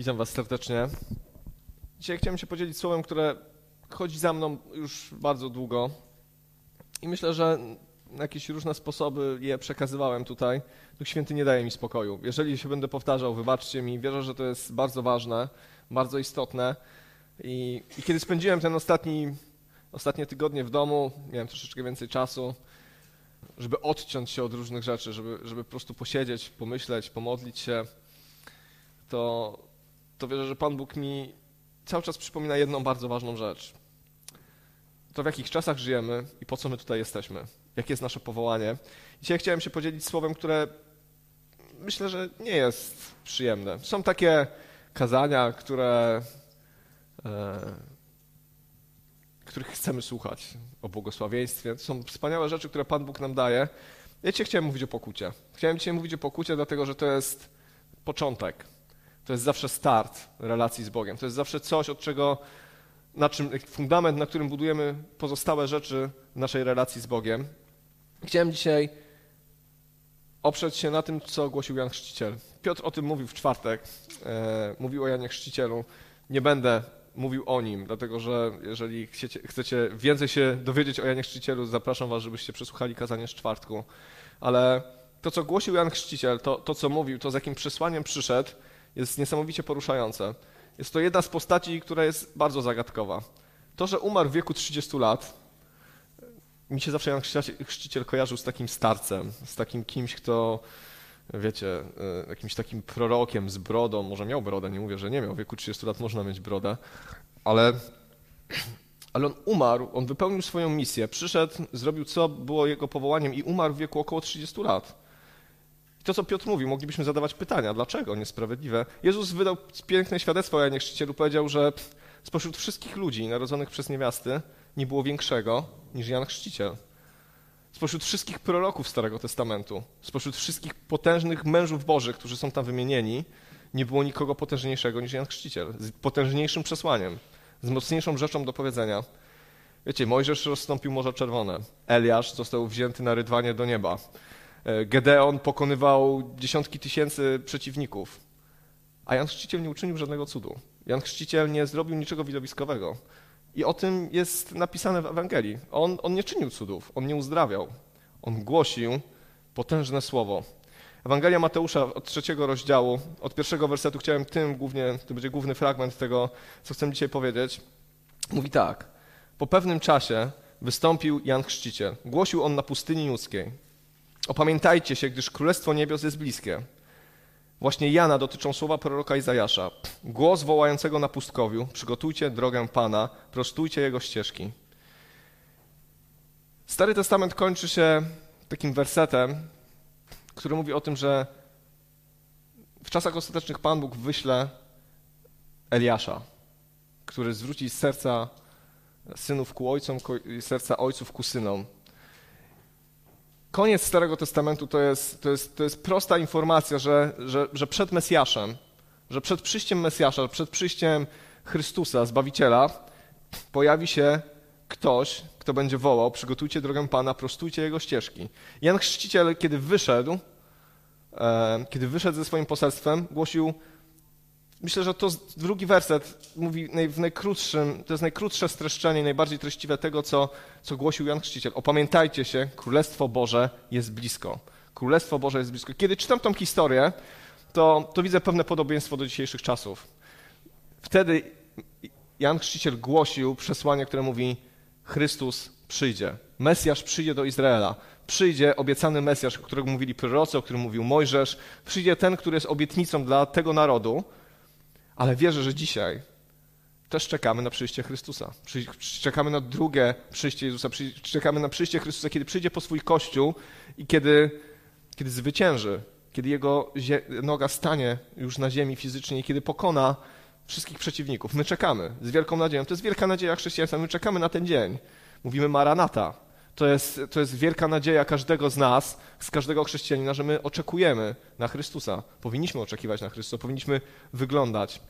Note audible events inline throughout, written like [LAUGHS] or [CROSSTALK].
Witam Was serdecznie. Dzisiaj chciałem się podzielić słowem, które chodzi za mną już bardzo długo i myślę, że na jakieś różne sposoby je przekazywałem tutaj. Duch Święty nie daje mi spokoju. Jeżeli się będę powtarzał, wybaczcie mi, wierzę, że to jest bardzo ważne, bardzo istotne. I, i kiedy spędziłem ten ostatni, ostatnie tygodnie w domu, miałem troszeczkę więcej czasu, żeby odciąć się od różnych rzeczy, żeby, żeby po prostu posiedzieć, pomyśleć, pomodlić się, to, to wierzę, że Pan Bóg mi cały czas przypomina jedną bardzo ważną rzecz. To w jakich czasach żyjemy i po co my tutaj jesteśmy, jakie jest nasze powołanie. Dzisiaj chciałem się podzielić słowem, które myślę, że nie jest przyjemne. Są takie kazania, które, e, których chcemy słuchać o błogosławieństwie. To są wspaniałe rzeczy, które Pan Bóg nam daje. Ja dzisiaj chciałem mówić o pokucie. Chciałem dzisiaj mówić o pokucie, dlatego że to jest początek. To jest zawsze start relacji z Bogiem. To jest zawsze coś, od czego, na czym, fundament, na którym budujemy pozostałe rzeczy naszej relacji z Bogiem. Chciałem dzisiaj oprzeć się na tym, co ogłosił Jan Chrzciciel. Piotr o tym mówił w czwartek, e, mówił o Janie Chrzcicielu. Nie będę mówił o nim, dlatego że jeżeli chcecie, chcecie więcej się dowiedzieć o Janie Chrzcicielu, zapraszam was, żebyście przesłuchali kazanie z czwartku. Ale to, co głosił Jan Chrzciciel, to, to co mówił, to z jakim przesłaniem przyszedł, jest niesamowicie poruszające. Jest to jedna z postaci, która jest bardzo zagadkowa. To, że umarł w wieku 30 lat, mi się zawsze Jan Chrzciciel kojarzył z takim starcem, z takim kimś, kto, wiecie, e, jakimś takim prorokiem z brodą. Może miał brodę, nie mówię, że nie miał. W wieku 30 lat można mieć brodę, ale, [CLEARS THROAT] ale on umarł, on wypełnił swoją misję, przyszedł, zrobił co było jego powołaniem i umarł w wieku około 30 lat. I to, co Piotr mówił, moglibyśmy zadawać pytania, dlaczego niesprawiedliwe. Jezus wydał piękne świadectwo o Janie Chrzcicielu. Powiedział, że spośród wszystkich ludzi narodzonych przez niewiasty nie było większego niż Jan Chrzciciel. Spośród wszystkich proroków Starego Testamentu, spośród wszystkich potężnych mężów bożych, którzy są tam wymienieni, nie było nikogo potężniejszego niż Jan Chrzciciel, z potężniejszym przesłaniem, z mocniejszą rzeczą do powiedzenia. Wiecie, Mojżesz rozstąpił Morze Czerwone, Eliasz został wzięty na rydwanie do nieba. E, Gedeon pokonywał dziesiątki tysięcy przeciwników, a Jan Chrzciciel nie uczynił żadnego cudu. Jan Chrzciciel nie zrobił niczego widowiskowego. I o tym jest napisane w Ewangelii. On, on nie czynił cudów, on nie uzdrawiał. On głosił potężne słowo. Ewangelia Mateusza od trzeciego rozdziału, od pierwszego wersetu chciałem tym głównie, to będzie główny fragment tego, co chcę dzisiaj powiedzieć. Mówi tak. Po pewnym czasie wystąpił Jan Chrzciciel. Głosił on na pustyni judzkiej. Opamiętajcie się, gdyż Królestwo Niebios jest bliskie. Właśnie Jana dotyczą słowa proroka Izajasza. Głos wołającego na pustkowiu, przygotujcie drogę Pana, prostujcie Jego ścieżki. Stary Testament kończy się takim wersetem, który mówi o tym, że w czasach ostatecznych Pan Bóg wyśle Eliasza, który zwróci serca synów ku ojcom, serca ojców ku synom koniec Starego Testamentu to jest, to jest, to jest prosta informacja, że, że, że przed Mesjaszem, że przed przyjściem Mesjasza, przed przyjściem Chrystusa, Zbawiciela, pojawi się ktoś, kto będzie wołał, przygotujcie drogę Pana, prostujcie Jego ścieżki. Jan Chrzciciel, kiedy wyszedł, e, kiedy wyszedł ze swoim poselstwem, głosił Myślę, że to drugi werset mówi w najkrótszym, to jest najkrótsze streszczenie, najbardziej treściwe tego, co, co głosił Jan Chrzciciel. Opamiętajcie się, Królestwo Boże jest blisko. Królestwo Boże jest blisko. Kiedy czytam tą historię, to, to widzę pewne podobieństwo do dzisiejszych czasów. Wtedy Jan Chrzciciel głosił przesłanie, które mówi Chrystus przyjdzie. Mesjasz przyjdzie do Izraela. Przyjdzie obiecany Mesjasz, o którym mówili prorocy, o którym mówił Mojżesz. Przyjdzie ten, który jest obietnicą dla tego narodu, ale wierzę, że dzisiaj też czekamy na przyjście Chrystusa. Czekamy na drugie przyjście Jezusa. Czekamy na przyjście Chrystusa, kiedy przyjdzie po swój Kościół i kiedy, kiedy zwycięży, kiedy Jego noga stanie już na ziemi fizycznie i kiedy pokona wszystkich przeciwników. My czekamy z wielką nadzieją. To jest wielka nadzieja chrześcijaństwa. My czekamy na ten dzień. Mówimy Maranata. To jest, to jest wielka nadzieja każdego z nas, z każdego chrześcijanina, że my oczekujemy na Chrystusa. Powinniśmy oczekiwać na Chrystusa, powinniśmy wyglądać.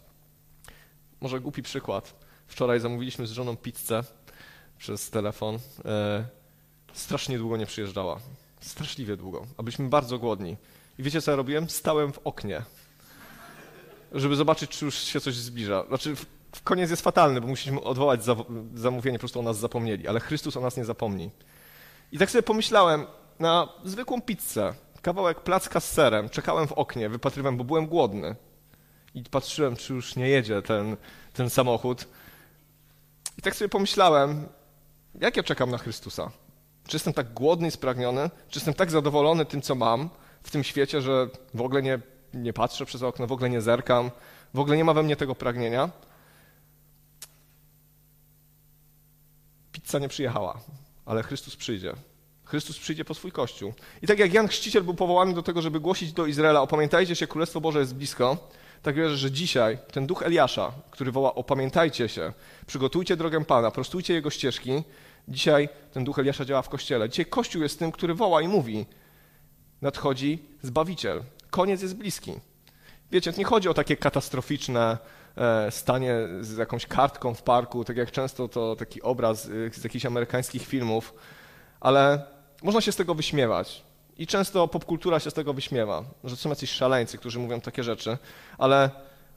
Może głupi przykład. Wczoraj zamówiliśmy z żoną pizzę przez telefon. E, strasznie długo nie przyjeżdżała. Straszliwie długo. A byliśmy bardzo głodni. I wiecie, co ja robiłem? Stałem w oknie. żeby zobaczyć, czy już się coś zbliża. Znaczy, koniec jest fatalny, bo musimy odwołać zamówienie, po prostu o nas zapomnieli, ale Chrystus o nas nie zapomni. I tak sobie pomyślałem, na zwykłą pizzę, kawałek placka z serem, czekałem w oknie, wypatrywałem, bo byłem głodny. I patrzyłem, czy już nie jedzie ten, ten samochód. I tak sobie pomyślałem, jak ja czekam na Chrystusa? Czy jestem tak głodny i spragniony? Czy jestem tak zadowolony tym, co mam w tym świecie, że w ogóle nie, nie patrzę przez okno, w ogóle nie zerkam, w ogóle nie ma we mnie tego pragnienia? Pizza nie przyjechała, ale Chrystus przyjdzie. Chrystus przyjdzie po swój Kościół. I tak jak Jan Chrzciciel był powołany do tego, żeby głosić do Izraela, opamiętajcie się, Królestwo Boże jest blisko, tak wierzę, że dzisiaj ten duch Eliasza, który woła opamiętajcie się, przygotujcie drogę Pana, prostujcie Jego ścieżki, dzisiaj ten duch Eliasza działa w Kościele. Dzisiaj Kościół jest tym, który woła i mówi, nadchodzi Zbawiciel, koniec jest bliski. Wiecie, nie chodzi o takie katastroficzne e, stanie z jakąś kartką w parku, tak jak często to taki obraz e, z jakichś amerykańskich filmów, ale można się z tego wyśmiewać. I często popkultura się z tego wyśmiewa, że są jacyś szaleńcy, którzy mówią takie rzeczy, ale,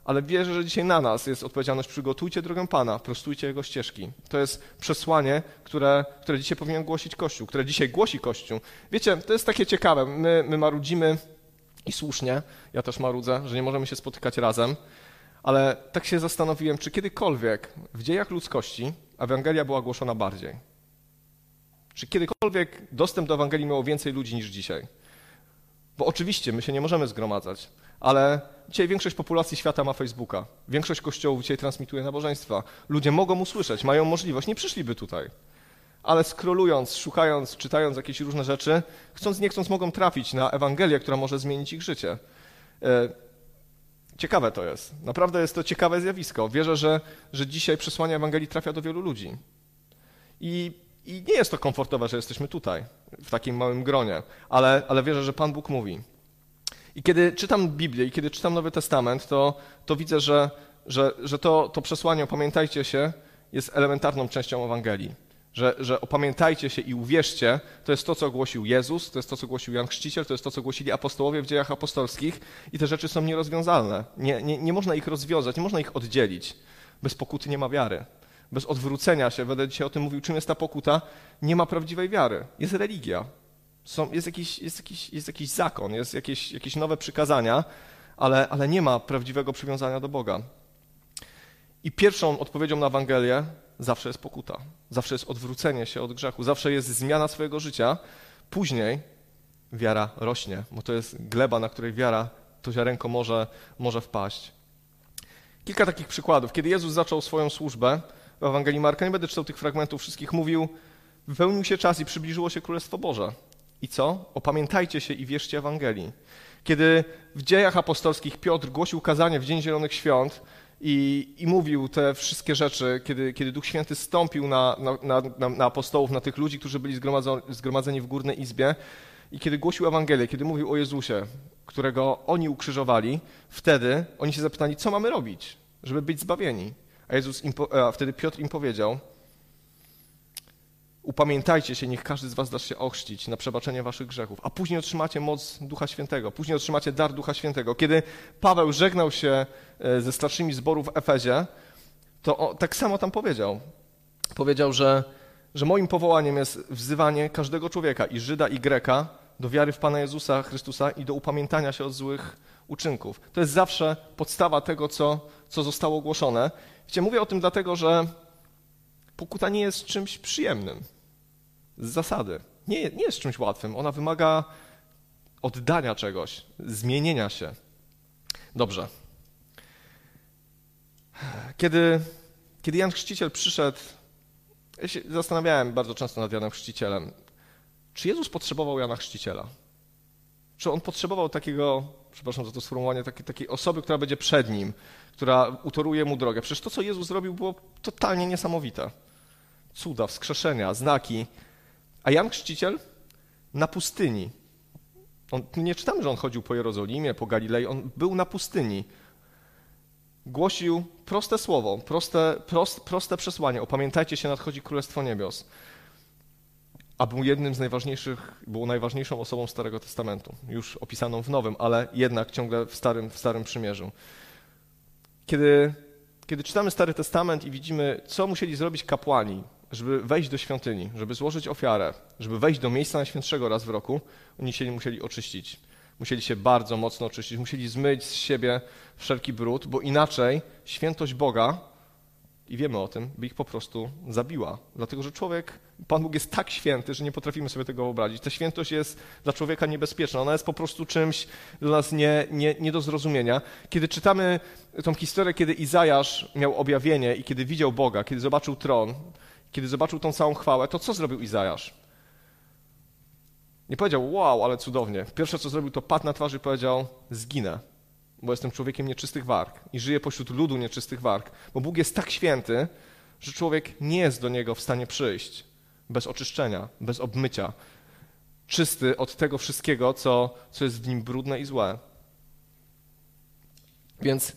ale wierzę, że dzisiaj na nas jest odpowiedzialność przygotujcie drogę Pana, prostujcie Jego ścieżki. To jest przesłanie, które, które dzisiaj powinien głosić Kościół, które dzisiaj głosi Kościół. Wiecie, to jest takie ciekawe, my, my marudzimy i słusznie, ja też marudzę, że nie możemy się spotykać razem, ale tak się zastanowiłem, czy kiedykolwiek w dziejach ludzkości Ewangelia była głoszona bardziej. Czy kiedykolwiek dostęp do Ewangelii miało więcej ludzi niż dzisiaj? Bo oczywiście my się nie możemy zgromadzać, ale dzisiaj większość populacji świata ma Facebooka. Większość kościołów dzisiaj transmituje nabożeństwa. Ludzie mogą usłyszeć, mają możliwość, nie przyszliby tutaj. Ale skrolując, szukając, czytając jakieś różne rzeczy, chcąc nie chcąc mogą trafić na Ewangelię, która może zmienić ich życie. E, ciekawe to jest. Naprawdę jest to ciekawe zjawisko. Wierzę, że, że dzisiaj przesłanie Ewangelii trafia do wielu ludzi. I i nie jest to komfortowe, że jesteśmy tutaj, w takim małym gronie, ale, ale wierzę, że Pan Bóg mówi. I kiedy czytam Biblię i kiedy czytam Nowy Testament, to, to widzę, że, że, że to, to przesłanie, opamiętajcie się, jest elementarną częścią Ewangelii. Że, że opamiętajcie się i uwierzcie, to jest to, co głosił Jezus, to jest to, co głosił Jan Chrzciciel, to jest to, co głosili apostołowie w dziejach apostolskich i te rzeczy są nierozwiązalne. Nie, nie, nie można ich rozwiązać, nie można ich oddzielić. Bez pokuty nie ma wiary bez odwrócenia się, będę dzisiaj o tym mówił, czym jest ta pokuta, nie ma prawdziwej wiary. Jest religia. Są, jest, jakiś, jest, jakiś, jest jakiś zakon, jest jakieś, jakieś nowe przykazania, ale, ale nie ma prawdziwego przywiązania do Boga. I pierwszą odpowiedzią na Ewangelię zawsze jest pokuta. Zawsze jest odwrócenie się od grzechu. Zawsze jest zmiana swojego życia. Później wiara rośnie, bo to jest gleba, na której wiara, to ziarenko może, może wpaść. Kilka takich przykładów. Kiedy Jezus zaczął swoją służbę, w Ewangelii Marka, nie będę czytał tych fragmentów wszystkich, mówił, wypełnił się czas i przybliżyło się Królestwo Boże. I co? Opamiętajcie się i wierzcie Ewangelii. Kiedy w dziejach apostolskich Piotr głosił kazanie w Dzień Zielonych Świąt i, i mówił te wszystkie rzeczy, kiedy, kiedy Duch Święty stąpił na, na, na, na apostołów, na tych ludzi, którzy byli zgromadzeni w Górnej Izbie, i kiedy głosił Ewangelię, kiedy mówił o Jezusie, którego oni ukrzyżowali, wtedy oni się zapytali, co mamy robić, żeby być zbawieni. A, Jezus im, a wtedy Piotr im powiedział, upamiętajcie się, niech każdy z was da się ochrzcić na przebaczenie waszych grzechów, a później otrzymacie moc Ducha Świętego, później otrzymacie dar Ducha Świętego. Kiedy Paweł żegnał się e, ze starszymi zborów w Efezie, to on, tak samo tam powiedział. Powiedział, że, że moim powołaniem jest wzywanie każdego człowieka, i Żyda, i Greka, do wiary w Pana Jezusa Chrystusa i do upamiętania się od złych uczynków. To jest zawsze podstawa tego, co, co zostało ogłoszone. Wiecie, mówię o tym dlatego, że pokuta nie jest czymś przyjemnym. Z zasady. Nie, nie jest czymś łatwym. Ona wymaga oddania czegoś, zmienienia się. Dobrze. Kiedy, kiedy Jan Chrzciciel przyszedł, ja się zastanawiałem bardzo często nad Janem Chrzcicielem. Czy Jezus potrzebował Jana Chrzciciela? Czy on potrzebował takiego, przepraszam za to sformułowanie, takiej, takiej osoby, która będzie przed nim, która utoruje mu drogę? Przecież to, co Jezus zrobił, było totalnie niesamowite. Cuda, wskrzeszenia, znaki. A Jan Chrzciciel na pustyni. On, nie czytamy, że on chodził po Jerozolimie, po Galilei, on był na pustyni. Głosił proste słowo, proste, prost, proste przesłanie. Opamiętajcie się, nadchodzi Królestwo Niebios a był jednym z najważniejszych, był najważniejszą osobą Starego Testamentu, już opisaną w Nowym, ale jednak ciągle w Starym, w starym Przymierzu. Kiedy, kiedy czytamy Stary Testament i widzimy, co musieli zrobić kapłani, żeby wejść do świątyni, żeby złożyć ofiarę, żeby wejść do miejsca najświętszego raz w roku, oni się musieli oczyścić. Musieli się bardzo mocno oczyścić, musieli zmyć z siebie wszelki brud, bo inaczej świętość Boga, i wiemy o tym, by ich po prostu zabiła. Dlatego, że człowiek, Pan Bóg jest tak święty, że nie potrafimy sobie tego wyobrazić. Ta świętość jest dla człowieka niebezpieczna. Ona jest po prostu czymś dla nas nie, nie, nie do zrozumienia. Kiedy czytamy tą historię, kiedy Izajasz miał objawienie i kiedy widział Boga, kiedy zobaczył tron, kiedy zobaczył tą całą chwałę, to co zrobił Izajasz? Nie powiedział, wow, ale cudownie. Pierwsze, co zrobił, to padł na twarz i powiedział, zginę, bo jestem człowiekiem nieczystych warg i żyję pośród ludu nieczystych warg. Bo Bóg jest tak święty, że człowiek nie jest do Niego w stanie przyjść bez oczyszczenia, bez obmycia. Czysty od tego wszystkiego, co, co jest w nim brudne i złe. Więc,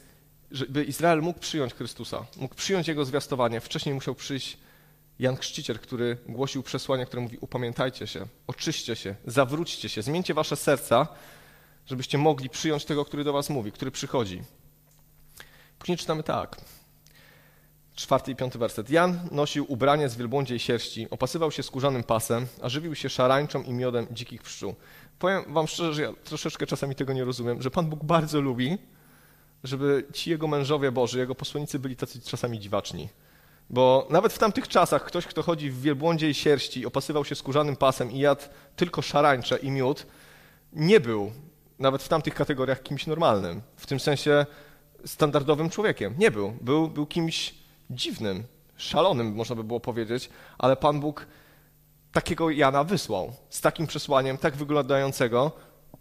żeby Izrael mógł przyjąć Chrystusa, mógł przyjąć Jego zwiastowanie, wcześniej musiał przyjść Jan Chrzciciel, który głosił przesłanie, które mówi: Upamiętajcie się, oczyście się, zawróćcie się, zmieńcie wasze serca, żebyście mogli przyjąć tego, który do was mówi, który przychodzi. Później czytamy tak. Czwarty i piąty werset. Jan nosił ubranie z wielbłądziej sierści, opasywał się skórzanym pasem, a żywił się szarańczą i miodem dzikich pszczół. Powiem wam szczerze, że ja troszeczkę czasami tego nie rozumiem, że Pan Bóg bardzo lubi, żeby ci jego mężowie Boży, jego posłannicy byli tacy czasami dziwaczni. Bo nawet w tamtych czasach ktoś, kto chodzi w wielbłądziej sierści, opasywał się skórzanym pasem i jadł tylko szarańcze i miód, nie był nawet w tamtych kategoriach kimś normalnym. W tym sensie standardowym człowiekiem. Nie był. Był, był kimś dziwnym, szalonym, można by było powiedzieć, ale Pan Bóg takiego Jana wysłał z takim przesłaniem, tak wyglądającego,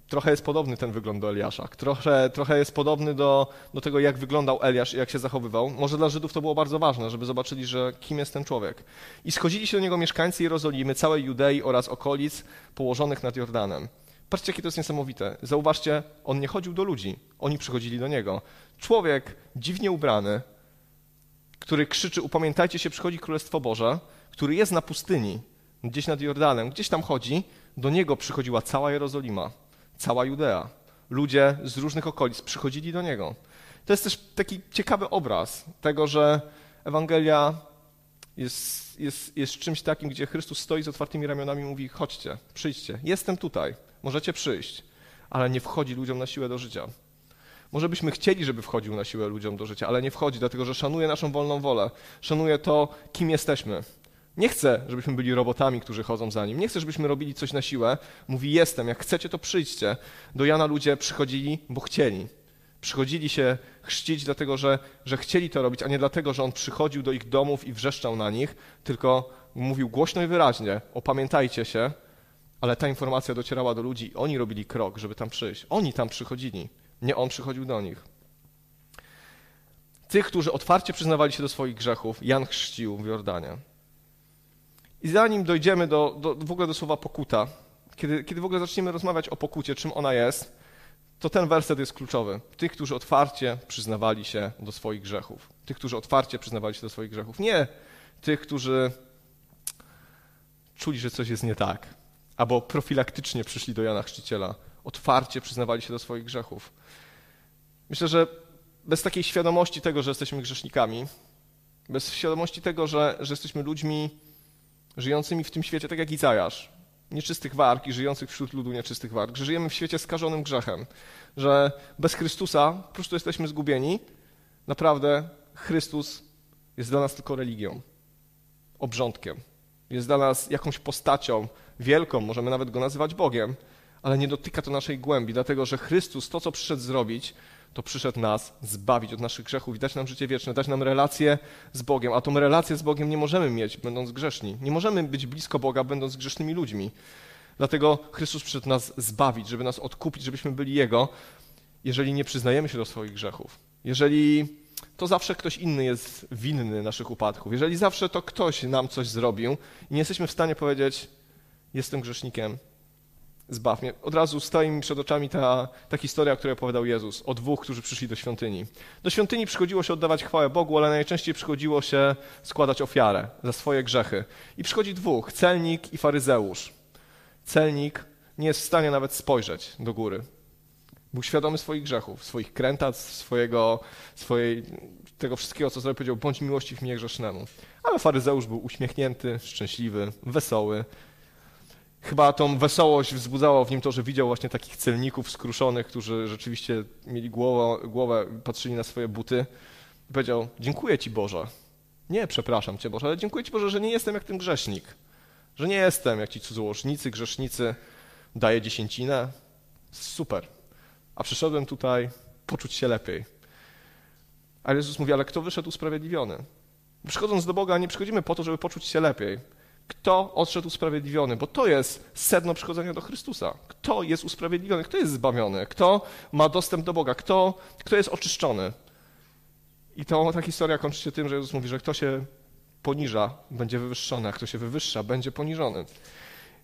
trochę jest podobny ten wygląd do Eliasza. Trochę, trochę jest podobny do, do tego, jak wyglądał Eliasz i jak się zachowywał. Może dla Żydów to było bardzo ważne, żeby zobaczyli, że kim jest ten człowiek. I schodzili się do niego mieszkańcy Jerozolimy, całej Judei oraz okolic położonych nad Jordanem. Patrzcie, jakie to jest niesamowite. Zauważcie, on nie chodził do ludzi, oni przychodzili do niego. Człowiek dziwnie ubrany, który krzyczy: Upamiętajcie się, przychodzi Królestwo Boże, który jest na pustyni, gdzieś nad Jordanem, gdzieś tam chodzi, do niego przychodziła cała Jerozolima cała Judea. Ludzie z różnych okolic przychodzili do niego. To jest też taki ciekawy obraz tego, że Ewangelia jest, jest, jest czymś takim, gdzie Chrystus stoi z otwartymi ramionami i mówi: chodźcie, przyjdźcie, jestem tutaj, możecie przyjść, ale nie wchodzi ludziom na siłę do życia. Może byśmy chcieli, żeby wchodził na siłę ludziom do życia, ale nie wchodzi, dlatego że szanuje naszą wolną wolę, szanuje to, kim jesteśmy. Nie chce, żebyśmy byli robotami, którzy chodzą za nim. Nie chce, żebyśmy robili coś na siłę. Mówi: Jestem, jak chcecie, to przyjdźcie. Do Jana ludzie przychodzili, bo chcieli. Przychodzili się chrzcić, dlatego że, że chcieli to robić, a nie dlatego, że on przychodził do ich domów i wrzeszczał na nich, tylko mówił głośno i wyraźnie: Opamiętajcie się, ale ta informacja docierała do ludzi oni robili krok, żeby tam przyjść. Oni tam przychodzili, nie on przychodził do nich. Tych, którzy otwarcie przyznawali się do swoich grzechów, Jan chrzcił w Jordanie. I zanim dojdziemy do, do, w ogóle do słowa pokuta, kiedy, kiedy w ogóle zaczniemy rozmawiać o pokucie, czym ona jest, to ten werset jest kluczowy. Tych, którzy otwarcie przyznawali się do swoich grzechów. Tych, którzy otwarcie przyznawali się do swoich grzechów. Nie tych, którzy czuli, że coś jest nie tak, albo profilaktycznie przyszli do Jana Chrzciciela. Otwarcie przyznawali się do swoich grzechów. Myślę, że bez takiej świadomości tego, że jesteśmy grzesznikami, bez świadomości tego, że, że jesteśmy ludźmi, żyjącymi w tym świecie, tak jak Izajasz, nieczystych warg i żyjących wśród ludu nieczystych warg, że żyjemy w świecie skażonym grzechem, że bez Chrystusa po prostu jesteśmy zgubieni. Naprawdę Chrystus jest dla nas tylko religią, obrządkiem. Jest dla nas jakąś postacią wielką, możemy nawet go nazywać Bogiem, ale nie dotyka to naszej głębi, dlatego że Chrystus to, co przyszedł zrobić, to przyszedł nas zbawić od naszych grzechów i dać nam życie wieczne, dać nam relację z Bogiem. A tą relację z Bogiem nie możemy mieć, będąc grzeszni. Nie możemy być blisko Boga, będąc grzesznymi ludźmi. Dlatego Chrystus przyszedł nas zbawić, żeby nas odkupić, żebyśmy byli Jego, jeżeli nie przyznajemy się do swoich grzechów. Jeżeli to zawsze ktoś inny jest winny naszych upadków. Jeżeli zawsze to ktoś nam coś zrobił i nie jesteśmy w stanie powiedzieć, jestem grzesznikiem, zbaw mnie. Od razu stoi mi przed oczami ta, ta historia, o której opowiadał Jezus, o dwóch, którzy przyszli do świątyni. Do świątyni przychodziło się oddawać chwałę Bogu, ale najczęściej przychodziło się składać ofiarę za swoje grzechy. I przychodzi dwóch, celnik i faryzeusz. Celnik nie jest w stanie nawet spojrzeć do góry. Był świadomy swoich grzechów, swoich krętac, swojego, swojej, tego wszystkiego, co sobie powiedział, bądź miłości w mnie grzesznemu. Ale faryzeusz był uśmiechnięty, szczęśliwy, wesoły. Chyba tą wesołość wzbudzało w nim to, że widział właśnie takich celników skruszonych, którzy rzeczywiście mieli głowę, głowę patrzyli na swoje buty. Powiedział, dziękuję Ci Boże. Nie, przepraszam Cię Boże, ale dziękuję Ci Boże, że nie jestem jak ten grzesznik. Że nie jestem jak ci cudzołożnicy, grzesznicy, daję dziesięcinę. Super. A przyszedłem tutaj poczuć się lepiej. Ale Jezus mówi, ale kto wyszedł usprawiedliwiony? Przychodząc do Boga nie przychodzimy po to, żeby poczuć się lepiej. Kto odszedł usprawiedliwiony? Bo to jest sedno przychodzenia do Chrystusa. Kto jest usprawiedliwiony? Kto jest zbawiony? Kto ma dostęp do Boga? Kto, kto jest oczyszczony? I to ta historia kończy się tym, że Jezus mówi, że kto się poniża, będzie wywyższony, a kto się wywyższa, będzie poniżony.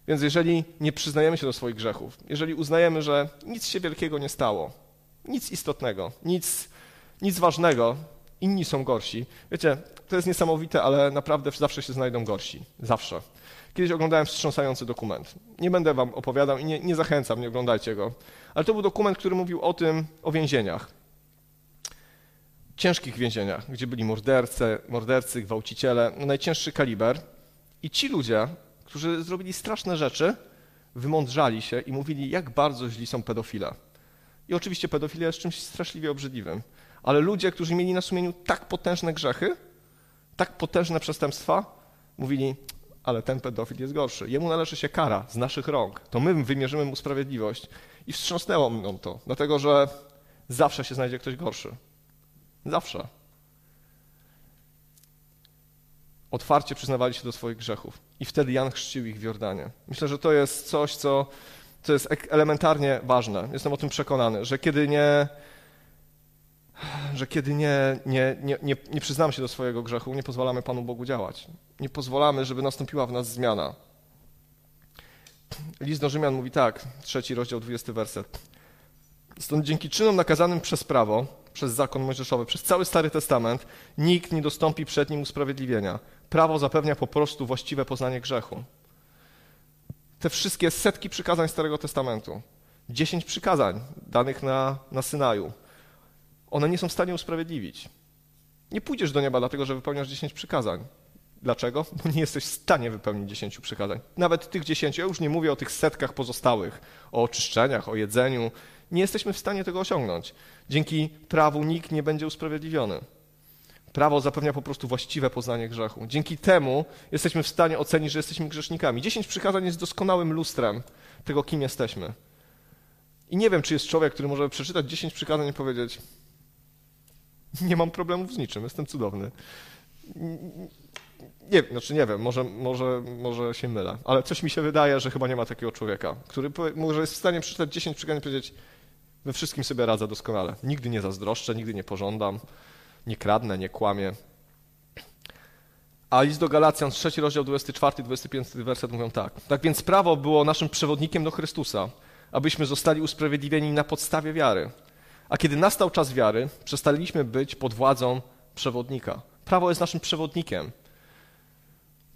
Więc jeżeli nie przyznajemy się do swoich grzechów, jeżeli uznajemy, że nic się wielkiego nie stało, nic istotnego, nic, nic ważnego, inni są gorsi. Wiecie, to jest niesamowite, ale naprawdę zawsze się znajdą gorsi. Zawsze. Kiedyś oglądałem wstrząsający dokument. Nie będę wam opowiadał i nie, nie zachęcam, nie oglądajcie go. Ale to był dokument, który mówił o tym, o więzieniach. Ciężkich więzieniach, gdzie byli mordercy, mordercy gwałciciele, no najcięższy kaliber. I ci ludzie, którzy zrobili straszne rzeczy, wymądrzali się i mówili, jak bardzo źli są pedofile. I oczywiście pedofilia jest czymś straszliwie obrzydliwym, ale ludzie, którzy mieli na sumieniu tak potężne grzechy, tak potężne przestępstwa, mówili, ale ten pedofil jest gorszy. Jemu należy się kara z naszych rąk. To my wymierzymy mu sprawiedliwość. I wstrząsnęło mną to, dlatego że zawsze się znajdzie ktoś gorszy. Zawsze. Otwarcie przyznawali się do swoich grzechów. I wtedy Jan chrzcił ich w Jordanie. Myślę, że to jest coś, co, co jest elementarnie ważne. Jestem o tym przekonany, że kiedy nie, że kiedy nie, nie, nie, nie, nie przyznamy się do swojego grzechu, nie pozwalamy Panu Bogu działać. Nie pozwalamy, żeby nastąpiła w nas zmiana. List do Rzymian mówi tak, trzeci rozdział, dwudziesty werset. Stąd dzięki czynom nakazanym przez prawo, przez zakon mojżeszowy, przez cały Stary Testament, nikt nie dostąpi przed nim usprawiedliwienia. Prawo zapewnia po prostu właściwe poznanie grzechu. Te wszystkie setki przykazań Starego Testamentu, dziesięć przykazań danych na, na Synaju, one nie są w stanie usprawiedliwić. Nie pójdziesz do nieba dlatego, że wypełniasz dziesięć przykazań. Dlaczego? Bo nie jesteś w stanie wypełnić dziesięciu przykazań. Nawet tych dziesięciu, ja już nie mówię o tych setkach pozostałych, o oczyszczeniach, o jedzeniu. Nie jesteśmy w stanie tego osiągnąć. Dzięki prawu nikt nie będzie usprawiedliwiony. Prawo zapewnia po prostu właściwe poznanie grzechu. Dzięki temu jesteśmy w stanie ocenić, że jesteśmy grzesznikami. Dziesięć przykazań jest doskonałym lustrem tego, kim jesteśmy. I nie wiem, czy jest człowiek, który może przeczytać dziesięć przykazań i powiedzieć: Nie mam problemów z niczym, jestem cudowny. Nie, znaczy nie wiem, może, może, może się mylę, ale coś mi się wydaje, że chyba nie ma takiego człowieka, który może jest w stanie przeczytać 10 przykazań i powiedzieć, we wszystkim sobie radzę doskonale. Nigdy nie zazdroszczę, nigdy nie pożądam, nie kradnę, nie kłamię. A list do Galacjan, trzeci rozdział, 24, 25 werset mówią tak. Tak więc prawo było naszym przewodnikiem do Chrystusa, abyśmy zostali usprawiedliwieni na podstawie wiary. A kiedy nastał czas wiary, przestaliśmy być pod władzą przewodnika. Prawo jest naszym przewodnikiem.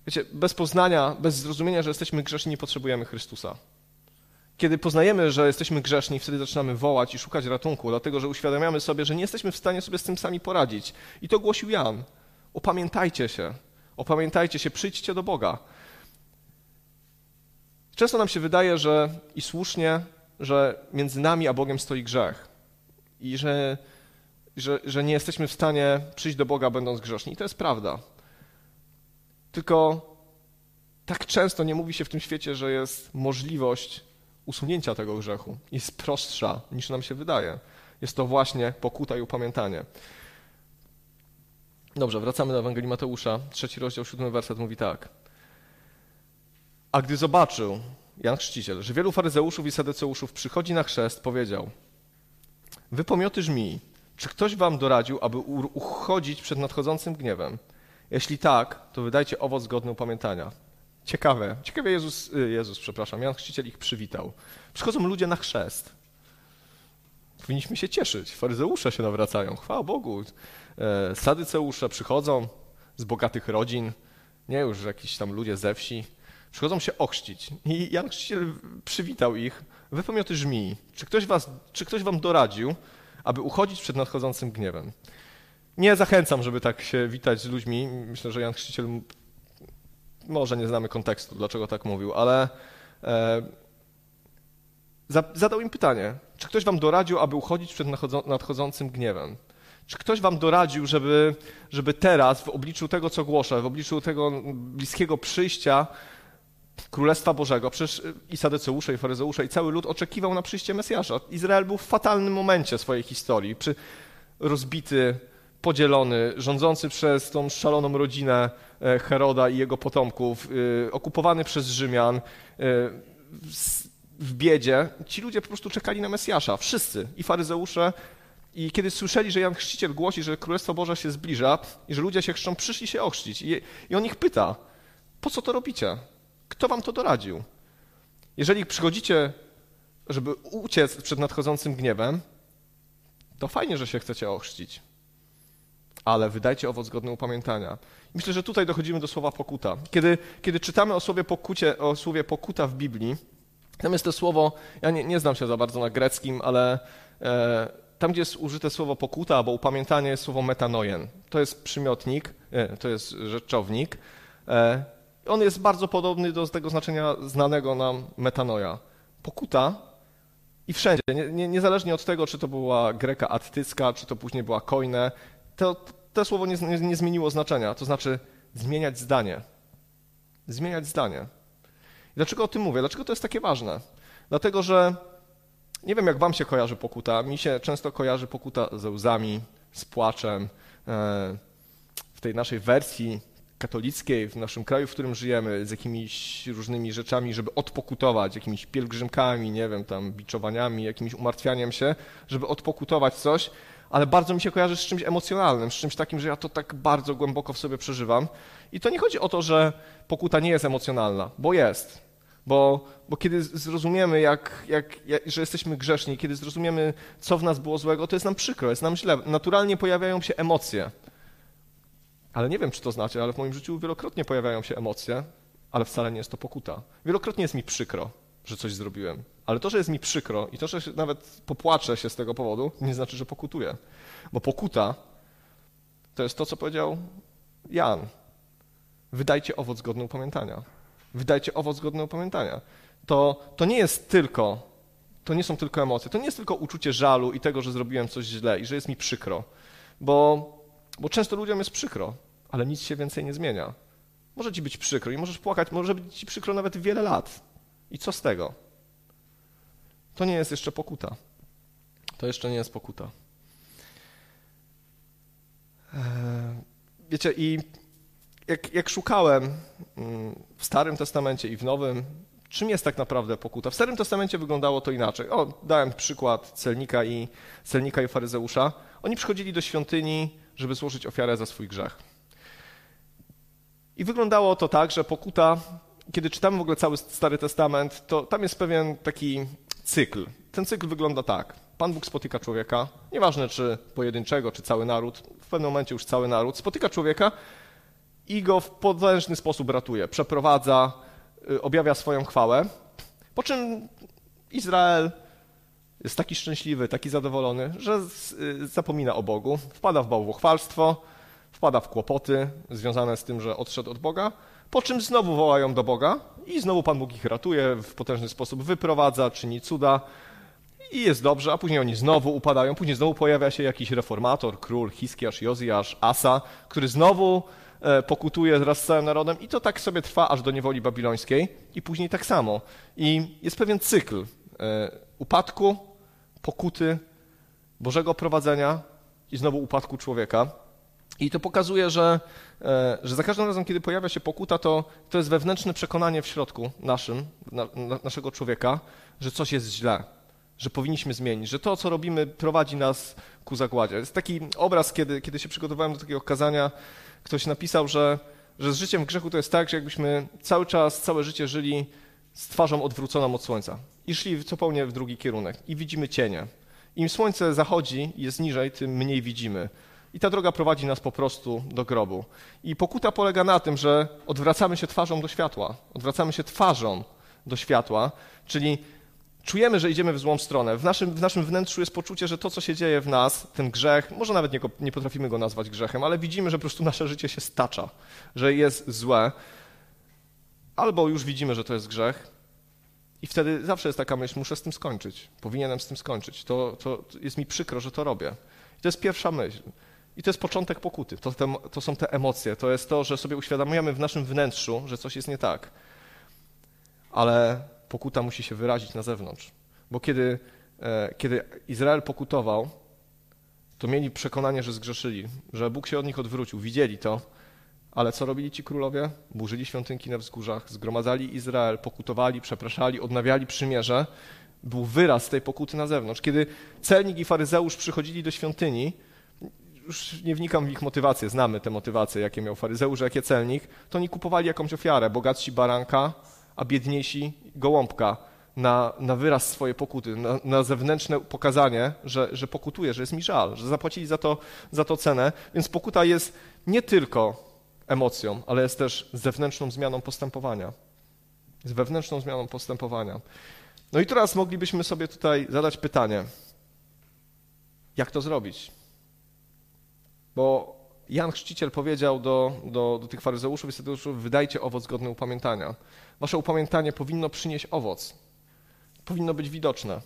Wiecie, bez poznania, bez zrozumienia, że jesteśmy grzeszni, nie potrzebujemy Chrystusa. Kiedy poznajemy, że jesteśmy grzeszni, wtedy zaczynamy wołać i szukać ratunku, dlatego że uświadamiamy sobie, że nie jesteśmy w stanie sobie z tym sami poradzić. I to głosił Jan. Opamiętajcie się, opamiętajcie się, przyjdźcie do Boga. Często nam się wydaje, że i słusznie, że między nami a Bogiem stoi grzech i że, że, że nie jesteśmy w stanie przyjść do Boga, będąc grzeszni. I to jest prawda. Tylko tak często nie mówi się w tym świecie, że jest możliwość usunięcia tego grzechu. Jest prostsza niż nam się wydaje. Jest to właśnie pokuta i upamiętanie. Dobrze, wracamy do Ewangelii Mateusza. Trzeci rozdział, siódmy werset mówi tak. A gdy zobaczył Jan Chrzciciel, że wielu faryzeuszów i sadeceuszów przychodzi na chrzest, powiedział Wy pomioty żmii, czy ktoś wam doradził, aby uchodzić przed nadchodzącym gniewem? Jeśli tak, to wydajcie owoc godny upamiętania. Ciekawe. Ciekawie Jezus, y, Jezus, przepraszam, Jan Chrzciciel ich przywitał. Przychodzą ludzie na chrzest. Powinniśmy się cieszyć. Faryzeusze się nawracają. Chwała Bogu. E, sadyceusze przychodzą z bogatych rodzin. Nie już jakiś tam ludzie ze wsi. Przychodzą się ochrzcić. I Jan Chrzciciel przywitał ich. Wy pomioty żmii. Czy ktoś, was, czy ktoś wam doradził, aby uchodzić przed nadchodzącym gniewem? Nie zachęcam, żeby tak się witać z ludźmi. Myślę, że Jan Chrzciciel może nie znamy kontekstu, dlaczego tak mówił, ale e, zadał im pytanie, czy ktoś wam doradził, aby uchodzić przed nadchodzącym gniewem? Czy ktoś wam doradził, żeby, żeby teraz, w obliczu tego, co głoszę, w obliczu tego bliskiego przyjścia Królestwa Bożego, przecież i Sadeceusze, i Faryzeusze, i cały lud oczekiwał na przyjście Mesjasza. Izrael był w fatalnym momencie swojej historii, przy rozbity, podzielony, rządzący przez tą szaloną rodzinę e, Heroda i jego potomków, e, okupowany przez Rzymian, e, w biedzie. Ci ludzie po prostu czekali na Mesjasza, wszyscy, i faryzeusze, i kiedy słyszeli, że Jan Chrzciciel głosi, że Królestwo Boże się zbliża i że ludzie się chrzczą, przyszli się ochrzcić. I on ich pyta, po co to robicie? Kto wam to doradził? Jeżeli przychodzicie, żeby uciec przed nadchodzącym gniewem, to fajnie, że się chcecie ochrzcić, ale wydajcie owoc godny upamiętania. Myślę, że tutaj dochodzimy do słowa pokuta. Kiedy, kiedy czytamy o słowie, pokucie, o słowie pokuta w Biblii, tam jest to słowo, ja nie, nie znam się za bardzo na greckim, ale e, tam, gdzie jest użyte słowo pokuta albo upamiętanie, jest słowo metanojen. To jest przymiotnik, e, to jest rzeczownik. E, on jest bardzo podobny do tego znaczenia znanego nam metanoja. Pokuta i wszędzie, nie, nie, niezależnie od tego, czy to była greka attycka, czy to później była koine, to, to słowo nie, nie, nie zmieniło znaczenia, to znaczy zmieniać zdanie. Zmieniać zdanie. Dlaczego o tym mówię? Dlaczego to jest takie ważne? Dlatego, że nie wiem, jak wam się kojarzy pokuta. Mi się często kojarzy pokuta ze łzami, z płaczem. E, w tej naszej wersji katolickiej, w naszym kraju, w którym żyjemy, z jakimiś różnymi rzeczami, żeby odpokutować, jakimiś pielgrzymkami, nie wiem, tam biczowaniami, jakimś umartwianiem się, żeby odpokutować coś, ale bardzo mi się kojarzy z czymś emocjonalnym, z czymś takim, że ja to tak bardzo głęboko w sobie przeżywam. I to nie chodzi o to, że pokuta nie jest emocjonalna, bo jest. Bo, bo kiedy zrozumiemy, jak, jak, jak, że jesteśmy grzeszni, kiedy zrozumiemy, co w nas było złego, to jest nam przykro, jest nam źle. Naturalnie pojawiają się emocje. Ale nie wiem, czy to znaczy, ale w moim życiu wielokrotnie pojawiają się emocje, ale wcale nie jest to pokuta. Wielokrotnie jest mi przykro, że coś zrobiłem. Ale to, że jest mi przykro i to, że nawet popłaczę się z tego powodu, nie znaczy, że pokutuję. Bo pokuta to jest to, co powiedział Jan. Wydajcie owoc godny upamiętania wydajcie owoc godny opamiętania. To, to nie jest tylko, to nie są tylko emocje, to nie jest tylko uczucie żalu i tego, że zrobiłem coś źle i że jest mi przykro, bo, bo często ludziom jest przykro, ale nic się więcej nie zmienia. Może ci być przykro i możesz płakać, może być ci przykro nawet wiele lat. I co z tego? To nie jest jeszcze pokuta. To jeszcze nie jest pokuta. Eee, wiecie, i jak, jak szukałem mm, w Starym Testamencie i w Nowym, czym jest tak naprawdę pokuta? W Starym Testamencie wyglądało to inaczej. O, dałem przykład celnika i, celnika i faryzeusza. Oni przychodzili do świątyni, żeby złożyć ofiarę za swój grzech. I wyglądało to tak, że pokuta, kiedy czytamy w ogóle cały Stary Testament, to tam jest pewien taki cykl. Ten cykl wygląda tak. Pan Bóg spotyka człowieka, nieważne czy pojedynczego, czy cały naród, w pewnym momencie już cały naród, spotyka człowieka i go w potężny sposób ratuje. Przeprowadza, y, objawia swoją chwałę. Po czym Izrael jest taki szczęśliwy, taki zadowolony, że y, zapomina o Bogu, wpada w bałwochwalstwo, wpada w kłopoty związane z tym, że odszedł od Boga, po czym znowu wołają do Boga i znowu Pan Bóg ich ratuje, w potężny sposób wyprowadza, czyni cuda i jest dobrze, a później oni znowu upadają, później znowu pojawia się jakiś reformator, król, Hiskiasz, Jozjasz, Asa, który znowu E, pokutuje wraz z całym narodem i to tak sobie trwa aż do niewoli babilońskiej i później tak samo. I jest pewien cykl e, upadku, pokuty, Bożego prowadzenia i znowu upadku człowieka. I to pokazuje, że, e, że za każdym razem, kiedy pojawia się pokuta, to, to jest wewnętrzne przekonanie w środku naszym, na, na, naszego człowieka, że coś jest źle, że powinniśmy zmienić, że to, co robimy, prowadzi nas ku zagładzie. Jest taki obraz, kiedy, kiedy się przygotowałem do takiego kazania, ktoś napisał, że, że z życiem w grzechu to jest tak, że jakbyśmy cały czas, całe życie żyli z twarzą odwróconą od słońca i szli zupełnie w drugi kierunek i widzimy cienie. Im słońce zachodzi jest niżej, tym mniej widzimy. I ta droga prowadzi nas po prostu do grobu. I pokuta polega na tym, że odwracamy się twarzą do światła. Odwracamy się twarzą do światła, czyli czujemy, że idziemy w złą stronę. W naszym, w naszym wnętrzu jest poczucie, że to, co się dzieje w nas, ten grzech, może nawet nie, nie potrafimy go nazwać grzechem, ale widzimy, że po prostu nasze życie się stacza, że jest złe. Albo już widzimy, że to jest grzech, i wtedy zawsze jest taka myśl, muszę z tym skończyć, powinienem z tym skończyć. To, to, to jest mi przykro, że to robię. I to jest pierwsza myśl. I to jest początek pokuty. To, te, to są te emocje. To jest to, że sobie uświadamiamy w naszym wnętrzu, że coś jest nie tak. Ale pokuta musi się wyrazić na zewnątrz. Bo kiedy, e, kiedy Izrael pokutował, to mieli przekonanie, że zgrzeszyli, że Bóg się od nich odwrócił. Widzieli to, ale co robili ci królowie? Burzyli świątynki na wzgórzach, zgromadzali Izrael, pokutowali, przepraszali, odnawiali przymierze. Był wyraz tej pokuty na zewnątrz. Kiedy celnik i faryzeusz przychodzili do świątyni, już nie wnikam w ich motywację, znamy te motywacje, jakie miał faryzeusz, jakie celnik, to oni kupowali jakąś ofiarę, bogatsi baranka, a biedniejsi gołąbka na, na wyraz swojej pokuty, na, na, zewnętrzne pokazanie, że, że pokutuje, że jest mi żal, że zapłacili za to, za to cenę. Więc pokuta jest nie tylko emocją, ale jest też zewnętrzną zmianą postępowania. Z wewnętrzną zmianą postępowania. No i teraz moglibyśmy sobie tutaj zadać pytanie, jak to zrobić? Bo Jan Chrzciciel powiedział do, do, do tych faryzeuszów i saduceuszów, wydajcie owoc godny upamiętania. Wasze upamiętanie powinno przynieść owoc. Powinno być widoczne.